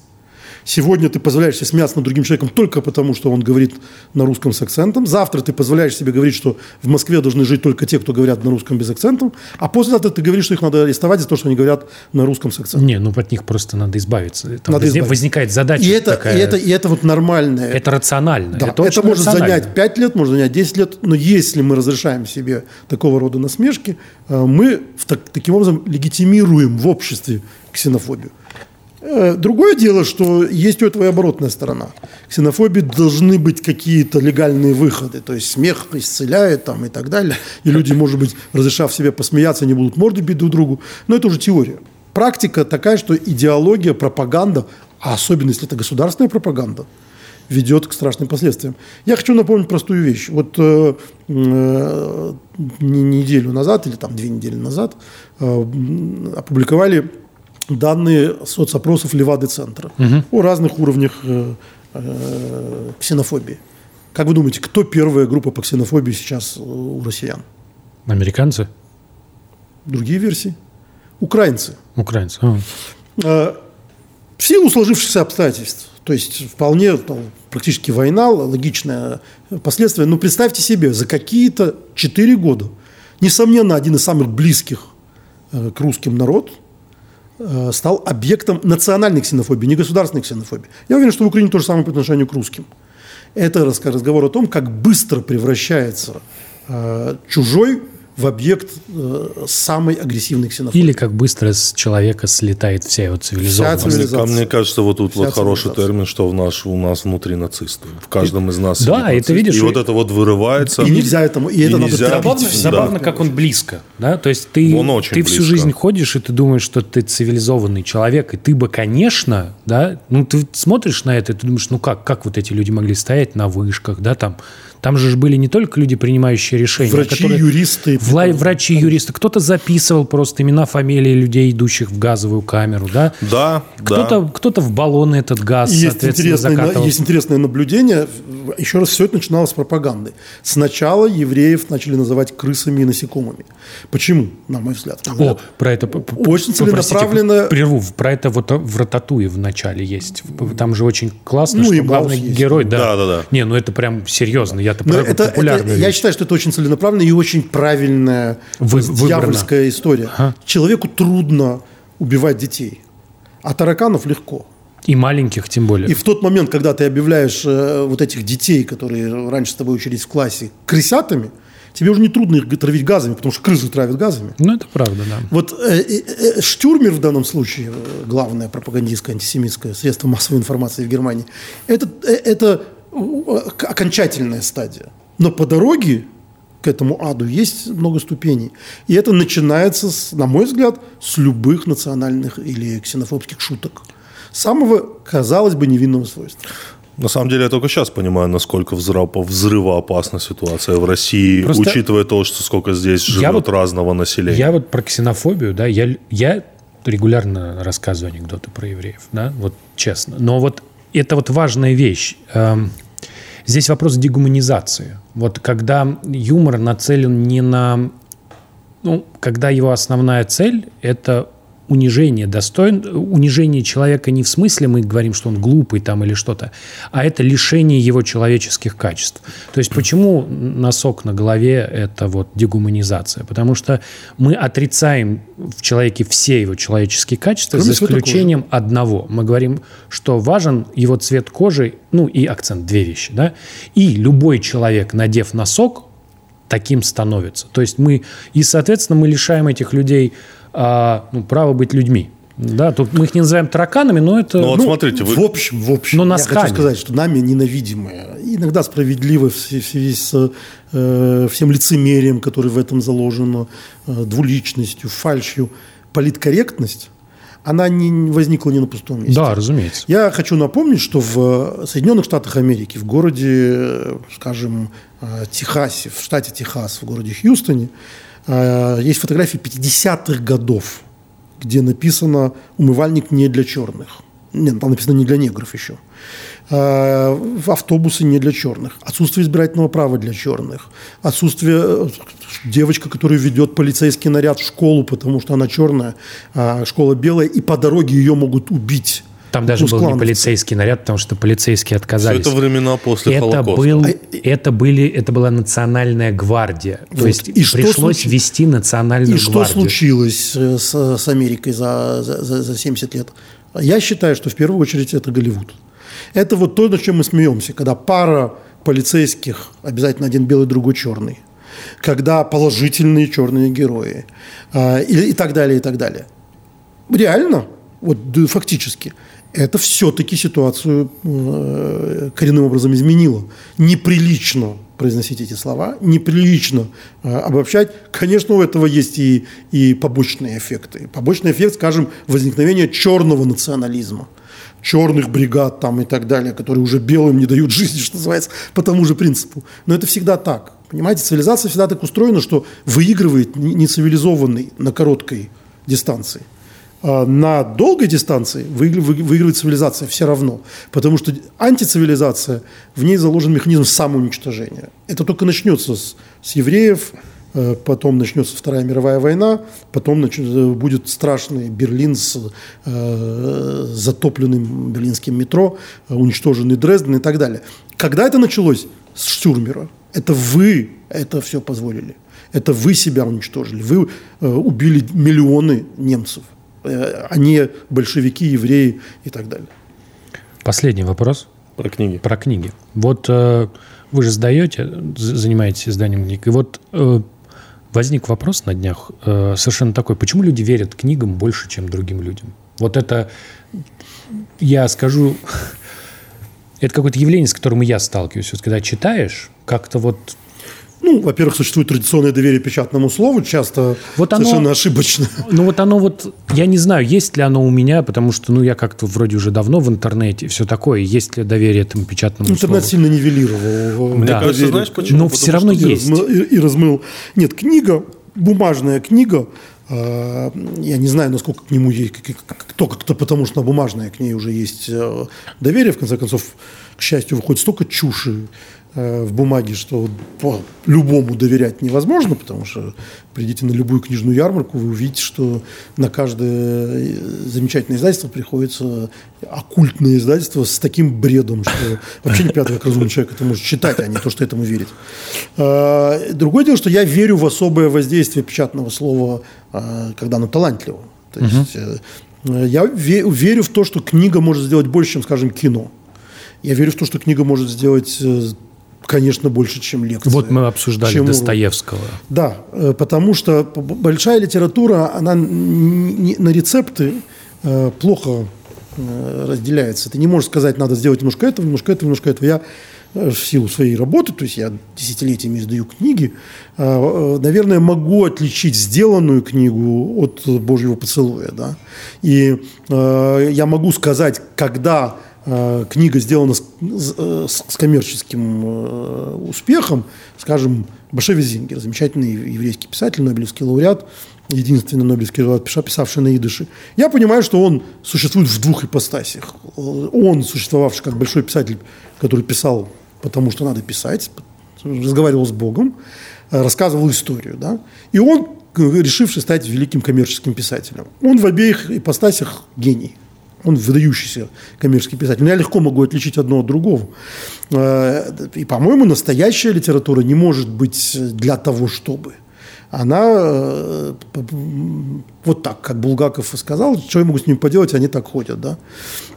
Сегодня ты позволяешь себе смеяться над другим человеком только потому, что он говорит на русском с акцентом. Завтра ты позволяешь себе говорить, что в Москве должны жить только те, кто говорят на русском без акцента. А послезавтра ты говоришь, что их надо арестовать за то, что они говорят на русском с акцентом. Не, ну от них просто надо избавиться. Там надо возник, избавиться. Возникает задача и это, такая... И это, и это вот нормальное. Это рационально. Да, это, это может занять 5 лет, может занять 10 лет. Но если мы разрешаем себе такого рода насмешки, э, мы таким образом легитимируем в обществе ксенофобию. Э, другое дело, что есть у этого и оборотная сторона. Ксенофобии должны быть какие-то легальные выходы. То есть смех исцеляет там, и так далее. И люди, может быть, разрешав себе посмеяться, не будут морды бить друг другу. Но это уже теория. Практика такая, что идеология, пропаганда, а особенно если это государственная пропаганда, ведет к страшным последствиям. Я хочу напомнить простую вещь. Вот э, э, неделю назад или там две недели назад э, опубликовали данные соцопросов Левады-центра угу. о разных уровнях э, э, ксенофобии. Как вы думаете, кто первая группа по ксенофобии сейчас у россиян? Американцы? Другие версии? Украинцы. Украинцы. А. Э, в силу сложившихся обстоятельств. То есть вполне там, практически война, логичное последствие. Но представьте себе, за какие-то 4 года, несомненно, один из самых близких э, к русским народ – Э, стал объектом национальной ксенофобии, не государственной ксенофобии. Я уверен, что в Украине то же самое по отношению к русским. Это разговор о том, как быстро превращается э, чужой в объект э, самой агрессивной ксенофобии. Или как быстро с человека слетает вся его цивилизованность. Вся цивилизация. Мне кажется, вот тут вся вот хороший термин, что в наш, у нас внутри нацисты. В каждом из нас Да, и ты видишь... И, и вот это вот вырывается. И нельзя этому... И, и это нельзя, надо забавно, да. забавно, как он близко. Да? То есть ты, он очень ты близко. всю жизнь ходишь, и ты думаешь, что ты цивилизованный человек, и ты бы, конечно, да, ну ты смотришь на это, и ты думаешь, ну как, как вот эти люди могли стоять на вышках, да, там там же были не только люди, принимающие решения. Врачи, которые, юристы. Вла- врачи, юристы. Кто-то записывал просто имена, фамилии людей, идущих в газовую камеру, да? Да, кто-то, да. Кто-то в баллоны этот газ, есть соответственно, интересное, закатывал. Есть интересное наблюдение. Еще раз, все это начиналось с пропаганды. Сначала евреев начали называть крысами и насекомыми. Почему, на мой взгляд? О, про это... Очень целенаправленно... Прерву. Про это вот в Рататуе в начале есть. Там же очень классно, Ну, что и главный есть. герой... Да. Да, да, да. Не, ну это прям серьезно. Я-то это, это- я считаю, что это очень целенаправленная и очень правильная Вы- дьявольская история. Ага. Человеку трудно убивать детей, а тараканов легко. И маленьких тем более. И в тот момент, когда ты объявляешь э, вот этих детей, которые раньше с тобой учились в классе, крысятами, тебе уже не трудно их травить газами, потому что крысы травят газами. Ну, это правда, да. Вот э, э, э, Штюрмер в данном случае, э, главное пропагандистское антисемитское средство массовой информации в Германии, это, э, это окончательная стадия. Но по дороге к этому аду есть много ступеней. И это начинается, с, на мой взгляд, с любых национальных или ксенофобских шуток. Самого, казалось бы, невинного свойства. На самом деле, я только сейчас понимаю, насколько взрыва- взрывоопасна ситуация в России, Просто- учитывая то, что сколько здесь живет вот- разного населения. Я вот про ксенофобию, да, я, я регулярно рассказываю анекдоты про евреев, да, вот честно. Но вот это вот важная вещь. Здесь вопрос дегуманизации. Вот когда юмор нацелен не на... Ну, когда его основная цель – это унижение достоин, унижение человека не в смысле мы говорим, что он глупый там или что-то, а это лишение его человеческих качеств. То есть почему носок на голове – это вот дегуманизация? Потому что мы отрицаем в человеке все его человеческие качества, Кроме за исключением одного. Мы говорим, что важен его цвет кожи, ну и акцент, две вещи, да? И любой человек, надев носок, таким становится. То есть мы, и, соответственно, мы лишаем этих людей а, ну, права быть людьми. Да, тут мы их не называем тараканами, но это... Ну, вот ну, смотрите, вы... В общем, в общем, Но я носками. хочу сказать, что нами ненавидимые, иногда связи- в связи с э, всем лицемерием, которое в этом заложено, э, двуличностью, фальшью, политкорректность, она не возникла не на пустом месте. да, разумеется. Я хочу напомнить, что в Соединенных Штатах Америки, в городе, э, скажем, э, Техасе, в штате Техас, в городе Хьюстоне, э, есть фотографии 50-х годов, где написано «умывальник не для черных». Нет, там написано «не для негров» еще. Э, Автобусы не для черных. Отсутствие избирательного права для черных. Отсутствие э, девочка, которая ведет полицейский наряд в школу, потому что она черная, а школа белая, и по дороге ее могут убить. Там даже был не полицейский наряд, потому что полицейские Все отказались. это времена после это, Холокоста. был, это, были, это была национальная гвардия. То Вот. есть И что пришлось случи- вести национальную И что гвардию. случилось э, с, с Америкой за, за, за- за 70 лет? Я считаю, что в первую очередь это Голливуд. Это вот то, над чем мы смеемся, когда пара полицейских, обязательно один белый, другой черный, когда положительные черные герои а, и, и так далее, и так далее. Реально, вот фактически, это все-таки ситуацию э, коренным образом изменило. Неприлично произносить эти слова, неприлично э, обобщать. Конечно, у этого есть и, и побочные эффекты. Побочный эффект, скажем, возникновения черного национализма черных бригад там и так далее, которые уже белым не дают жизни, что называется, по тому же принципу. Но это всегда так. Понимаете, цивилизация всегда так устроена, что выигрывает не- нецивилизованный на короткой дистанции. А на долгой дистанции выигр- вы- выигрывает цивилизация все равно. Потому что антицивилизация, в ней заложен механизм самоуничтожения. Это только начнется с, с евреев, потом начнется Вторая мировая война, потом нач- э, будет страшный Берлин с э, затопленным берлинским метро, э, уничтоженный Дрезден и так далее. Когда это началось? С Штюрмера. Это вы это все позволили. Это вы себя уничтожили. Вы э, убили миллионы немцев, э, а не большевики, евреи и так далее. Последний вопрос Про книги. про книги. Вот э, вы же сдаете, занимаетесь изданием книг, и вот э, возник вопрос на днях э, совершенно такой, почему люди верят книгам больше, чем другим людям? Вот это, я скажу, это какое-то явление, с которым я сталкиваюсь. Вот когда читаешь, как-то вот Ну, во-первых, существует традиционное доверие печатному слову, часто Вот оно- совершенно ошибочно. Ну вот оно вот, я не знаю, есть ли оно у меня, потому что, ну, я как-то вроде уже давно в интернете, все такое, есть ли доверие этому печатному Интернет слову. сильно нивелировал. Мне Да. кажется, знаешь почему? Но Потому все равно есть. размыл- и, и размыл. Нет, книга, бумажная книга, э, я не знаю, насколько к нему есть, кто, потому что бумажная, к ней уже есть э, доверие. В конце концов, к счастью, выходит столько чуши э, в бумаге, что по любому доверять невозможно, потому что придите на любую книжную ярмарку, вы увидите, что на каждое э, замечательное издательство приходится оккультное издательство с таким бредом, что вообще не пятый век разумный человек это может читать, а не то, что этому верить. А, Другое дело, что я верю в особое воздействие печатного слова, а, когда оно талантливо. То есть э, я ве- верю в то, что книга может сделать больше, чем, скажем, кино. Я верю в то, что книга может сделать, э, конечно, больше, чем лекция. Вот мы обсуждали чем урок. Достоевского. Да, э, потому что большая литература, она на рецепты э, плохо э, разделяется. Ты не можешь сказать, надо сделать немножко этого, немножко этого, немножко этого. Я в силу своей работы, то есть я десятилетиями издаю книги, наверное, могу отличить сделанную книгу от Божьего поцелуя. Да? И я могу сказать, когда книга сделана с, с- э, с- коммерческим э, успехом, скажем, Башеви Зингер, замечательный еврейский писатель, Нобелевский лауреат, единственный Нобелевский лауреат, писавший на идыше. Я понимаю, что он существует в двух ипостасях. Он, существовавший как большой писатель, который писал, потому что надо писать, разговаривал с Богом, э, рассказывал историю. Да? И он, решивший стать великим коммерческим писателем. Он в обеих ипостасях гений. Он выдающийся коммерческий писатель. Но я легко могу отличить одно от другого. Э, И, по-моему, настоящая литература не может быть для того, чтобы. Она э, вот так, как Булгаков и сказал, что я могу с ними поделать, они так ходят. Да?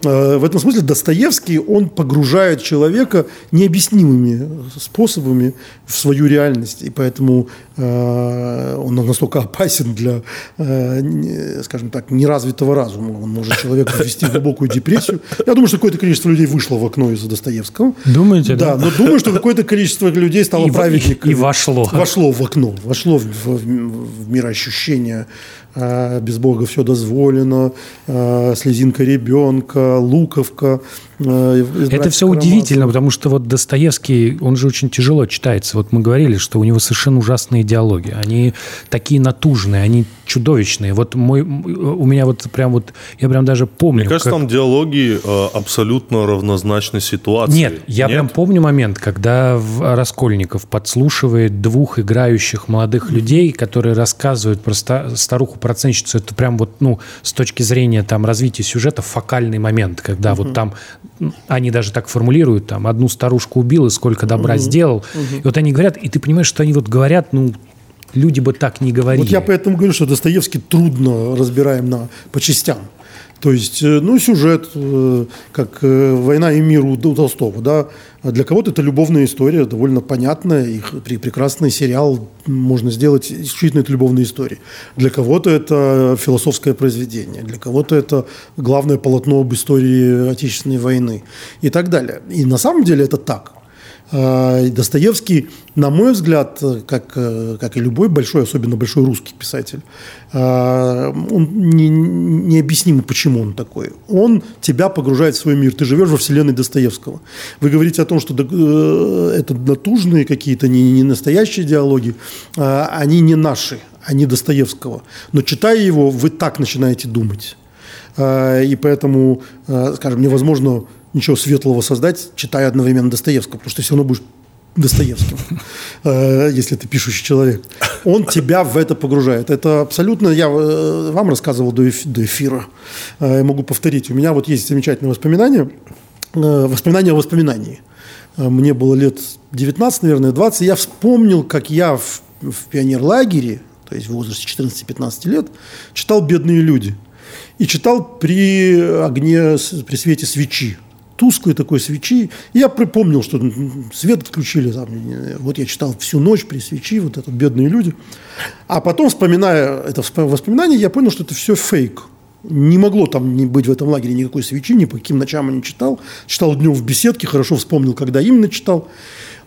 Э, В этом смысле Достоевский, он погружает человека необъяснимыми способами в свою реальность. И поэтому э, он настолько опасен для, э, скажем так, неразвитого разума. Он может человека ввести в глубокую депрессию. Я думаю, что какое-то количество людей вышло в окно из-за Достоевского. Думаете, Да, да? но думаю, что какое-то количество людей стало И праведниками. и вошло. Вошло в окно, вошло в, в, в мироощущение. Э, Без Бога все дозволено, э, слезинка ребенка, луковка. Э, Это все Карамазовых. удивительно, потому что вот Достоевский, он же очень тяжело читается. Вот мы говорили, что у него совершенно ужасные диалоги. Они такие натужные, они чудовищные. Вот мой, у меня вот прям вот, я прям даже помню. Мне кажется, как- там диалоги э, абсолютно равнозначны ситуации. Нет, я прям помню момент, когда Раскольников подслушивает двух играющих молодых людей, которые рассказывают про ста- старуху-процентщицу. Это прям вот, ну, с точки зрения там развития сюжета фокальный момент, когда вот там они даже так формулируют, там, одну старушку убил и сколько добра сделал. И вот они говорят, и ты понимаешь, что они вот говорят, ну, люди бы так не говорили. Вот я поэтому говорю, что Достоевский трудно разбираем на, по частям. То есть, э, ну, сюжет, э, как э, «Война и мир» у Толстого, да, А для кого-то это любовная история, довольно понятная, и прекрасный сериал можно сделать исключительно это любовная история. Для кого-то это философское произведение, для кого-то это главное полотно об истории Отечественной войны и так далее. И на самом деле это так. И Достоевский, на мой взгляд, э, как, э, как и любой большой, особенно большой русский писатель, он не- необъяснимо, почему он такой. Он тебя погружает в свой мир. Ты живешь во вселенной Достоевского. Вы говорите о том, что э, это натужные какие-то, не, не настоящие диалоги, они не наши, они Достоевского. Но читая его, вы так начинаете думать. И поэтому, скажем, невозможно ничего светлого создать, читая одновременно Достоевского, потому что все равно будешь Достоевским, э, если ты пишущий человек. Он тебя в это погружает. Это абсолютно... Я э, вам рассказывал до эф- до эфира. Э, Я могу повторить. У меня вот есть замечательное воспоминание. Воспоминание о воспоминании. Мне было лет 19, наверное, 20. Я вспомнил, как я в, в пионерлагере, то есть в возрасте 14-15 лет, читал «Бедные люди». И читал при огне, при свете свечи. Тусклой такой свечи. И я припомнил, что свет отключили. Там, вот я читал всю ночь при свечи, вот это «Бедные люди». А потом, вспоминая это воспоминание, я понял, что это все фейк. Не могло там не быть в этом лагере никакой свечи, ни по каким ночам я не читал. Читал днем в беседке, хорошо вспомнил, когда именно читал.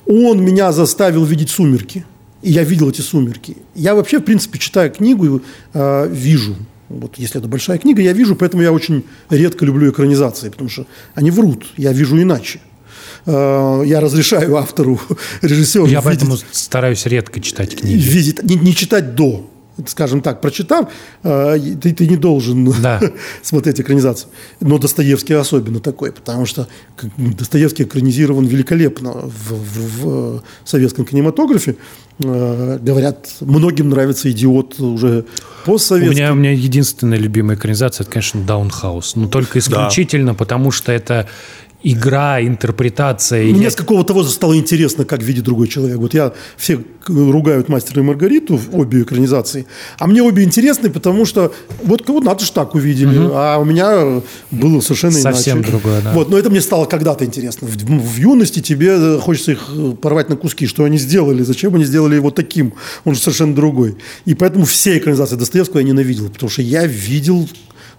он меня заставил видеть «Сумерки». И я видел эти «Сумерки». Я вообще, в принципе, читая книгу, э, вижу. Вот если это большая книга, я вижу, поэтому я очень редко люблю экранизации, потому что они врут, я вижу иначе. Э, я разрешаю автору, режиссеру Я видеть, поэтому стараюсь редко читать книги. видеть не, не читать до. Скажем так, прочитав, э, ты, ты не должен Да. смотреть экранизацию. Но Достоевский особенно такой, потому что Достоевский экранизирован великолепно в, в- в советском кинематографе. Э, Говорят, многим нравится «Идиот» уже У постсоветский. меня, у меня единственная любимая экранизация, это, конечно, Даунхаус. Но только исключительно потому, что это игра, интерпретация. Мне я- с какого-то возраста стало интересно, как видит другой человек. Вот я все ругают мастера и Маргариту в обе экранизации, а мне обе интересны, потому что вот кого надо же так увидели, а у меня было совершенно Совсем иначе. другое, да. Вот, но это мне стало когда-то интересно. В, в юности тебе э, хочется их э, порвать на куски, что они сделали, зачем они сделали его таким, он же совершенно другой. И поэтому все экранизации Достоевского я ненавидел, потому что я видел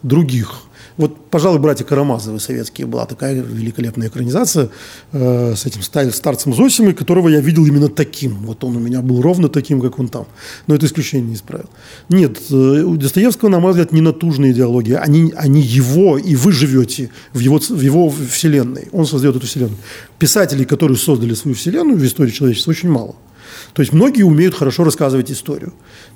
других. Вот, пожалуй, «Братья Карамазовы» советские была такая великолепная экранизация э, с этим ста- старцем Зосимой, которого я видел именно таким. Вот он у меня был ровно таким, как он там. Но это исключение не исправил. Нет, э, у Достоевского, на мой взгляд, не натужные идеологии. Они, они его, и вы живете в его, в его вселенной. Он создает эту вселенную. Писателей, которые создали свою вселенную в истории человечества, очень мало. То есть многие умеют хорошо рассказывать историю.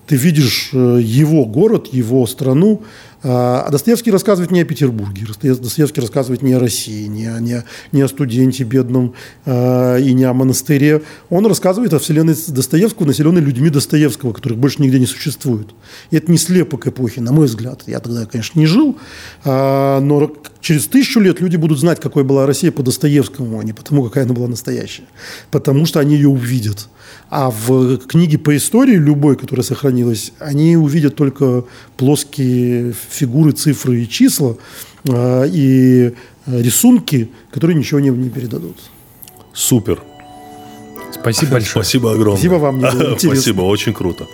Ты видишь э, его город, его страну, а а Достоевский рассказывает не о Петербурге, Достоев- Достоевский рассказывает не о России, не о, не не о студенте бедном э, и не о монастыре. Он рассказывает о вселенной Достоевского, населенной людьми Достоевского, которых больше нигде не существует. И это не слепок эпохи, на мой взгляд. Я тогда, конечно, не жил, а, но через тысячу лет люди будут знать, какой была Россия по Достоевскому, а не потому, какая она была настоящая. Потому что они ее увидят. А в книге по истории, любой, которая сохранилась, они увидят только плоские фигуры, цифры и числа, а, и э, рисунки, которые ничего не, не передадут. Супер. Спасибо большое. Спасибо огромное. Спасибо вам. Спасибо, очень круто.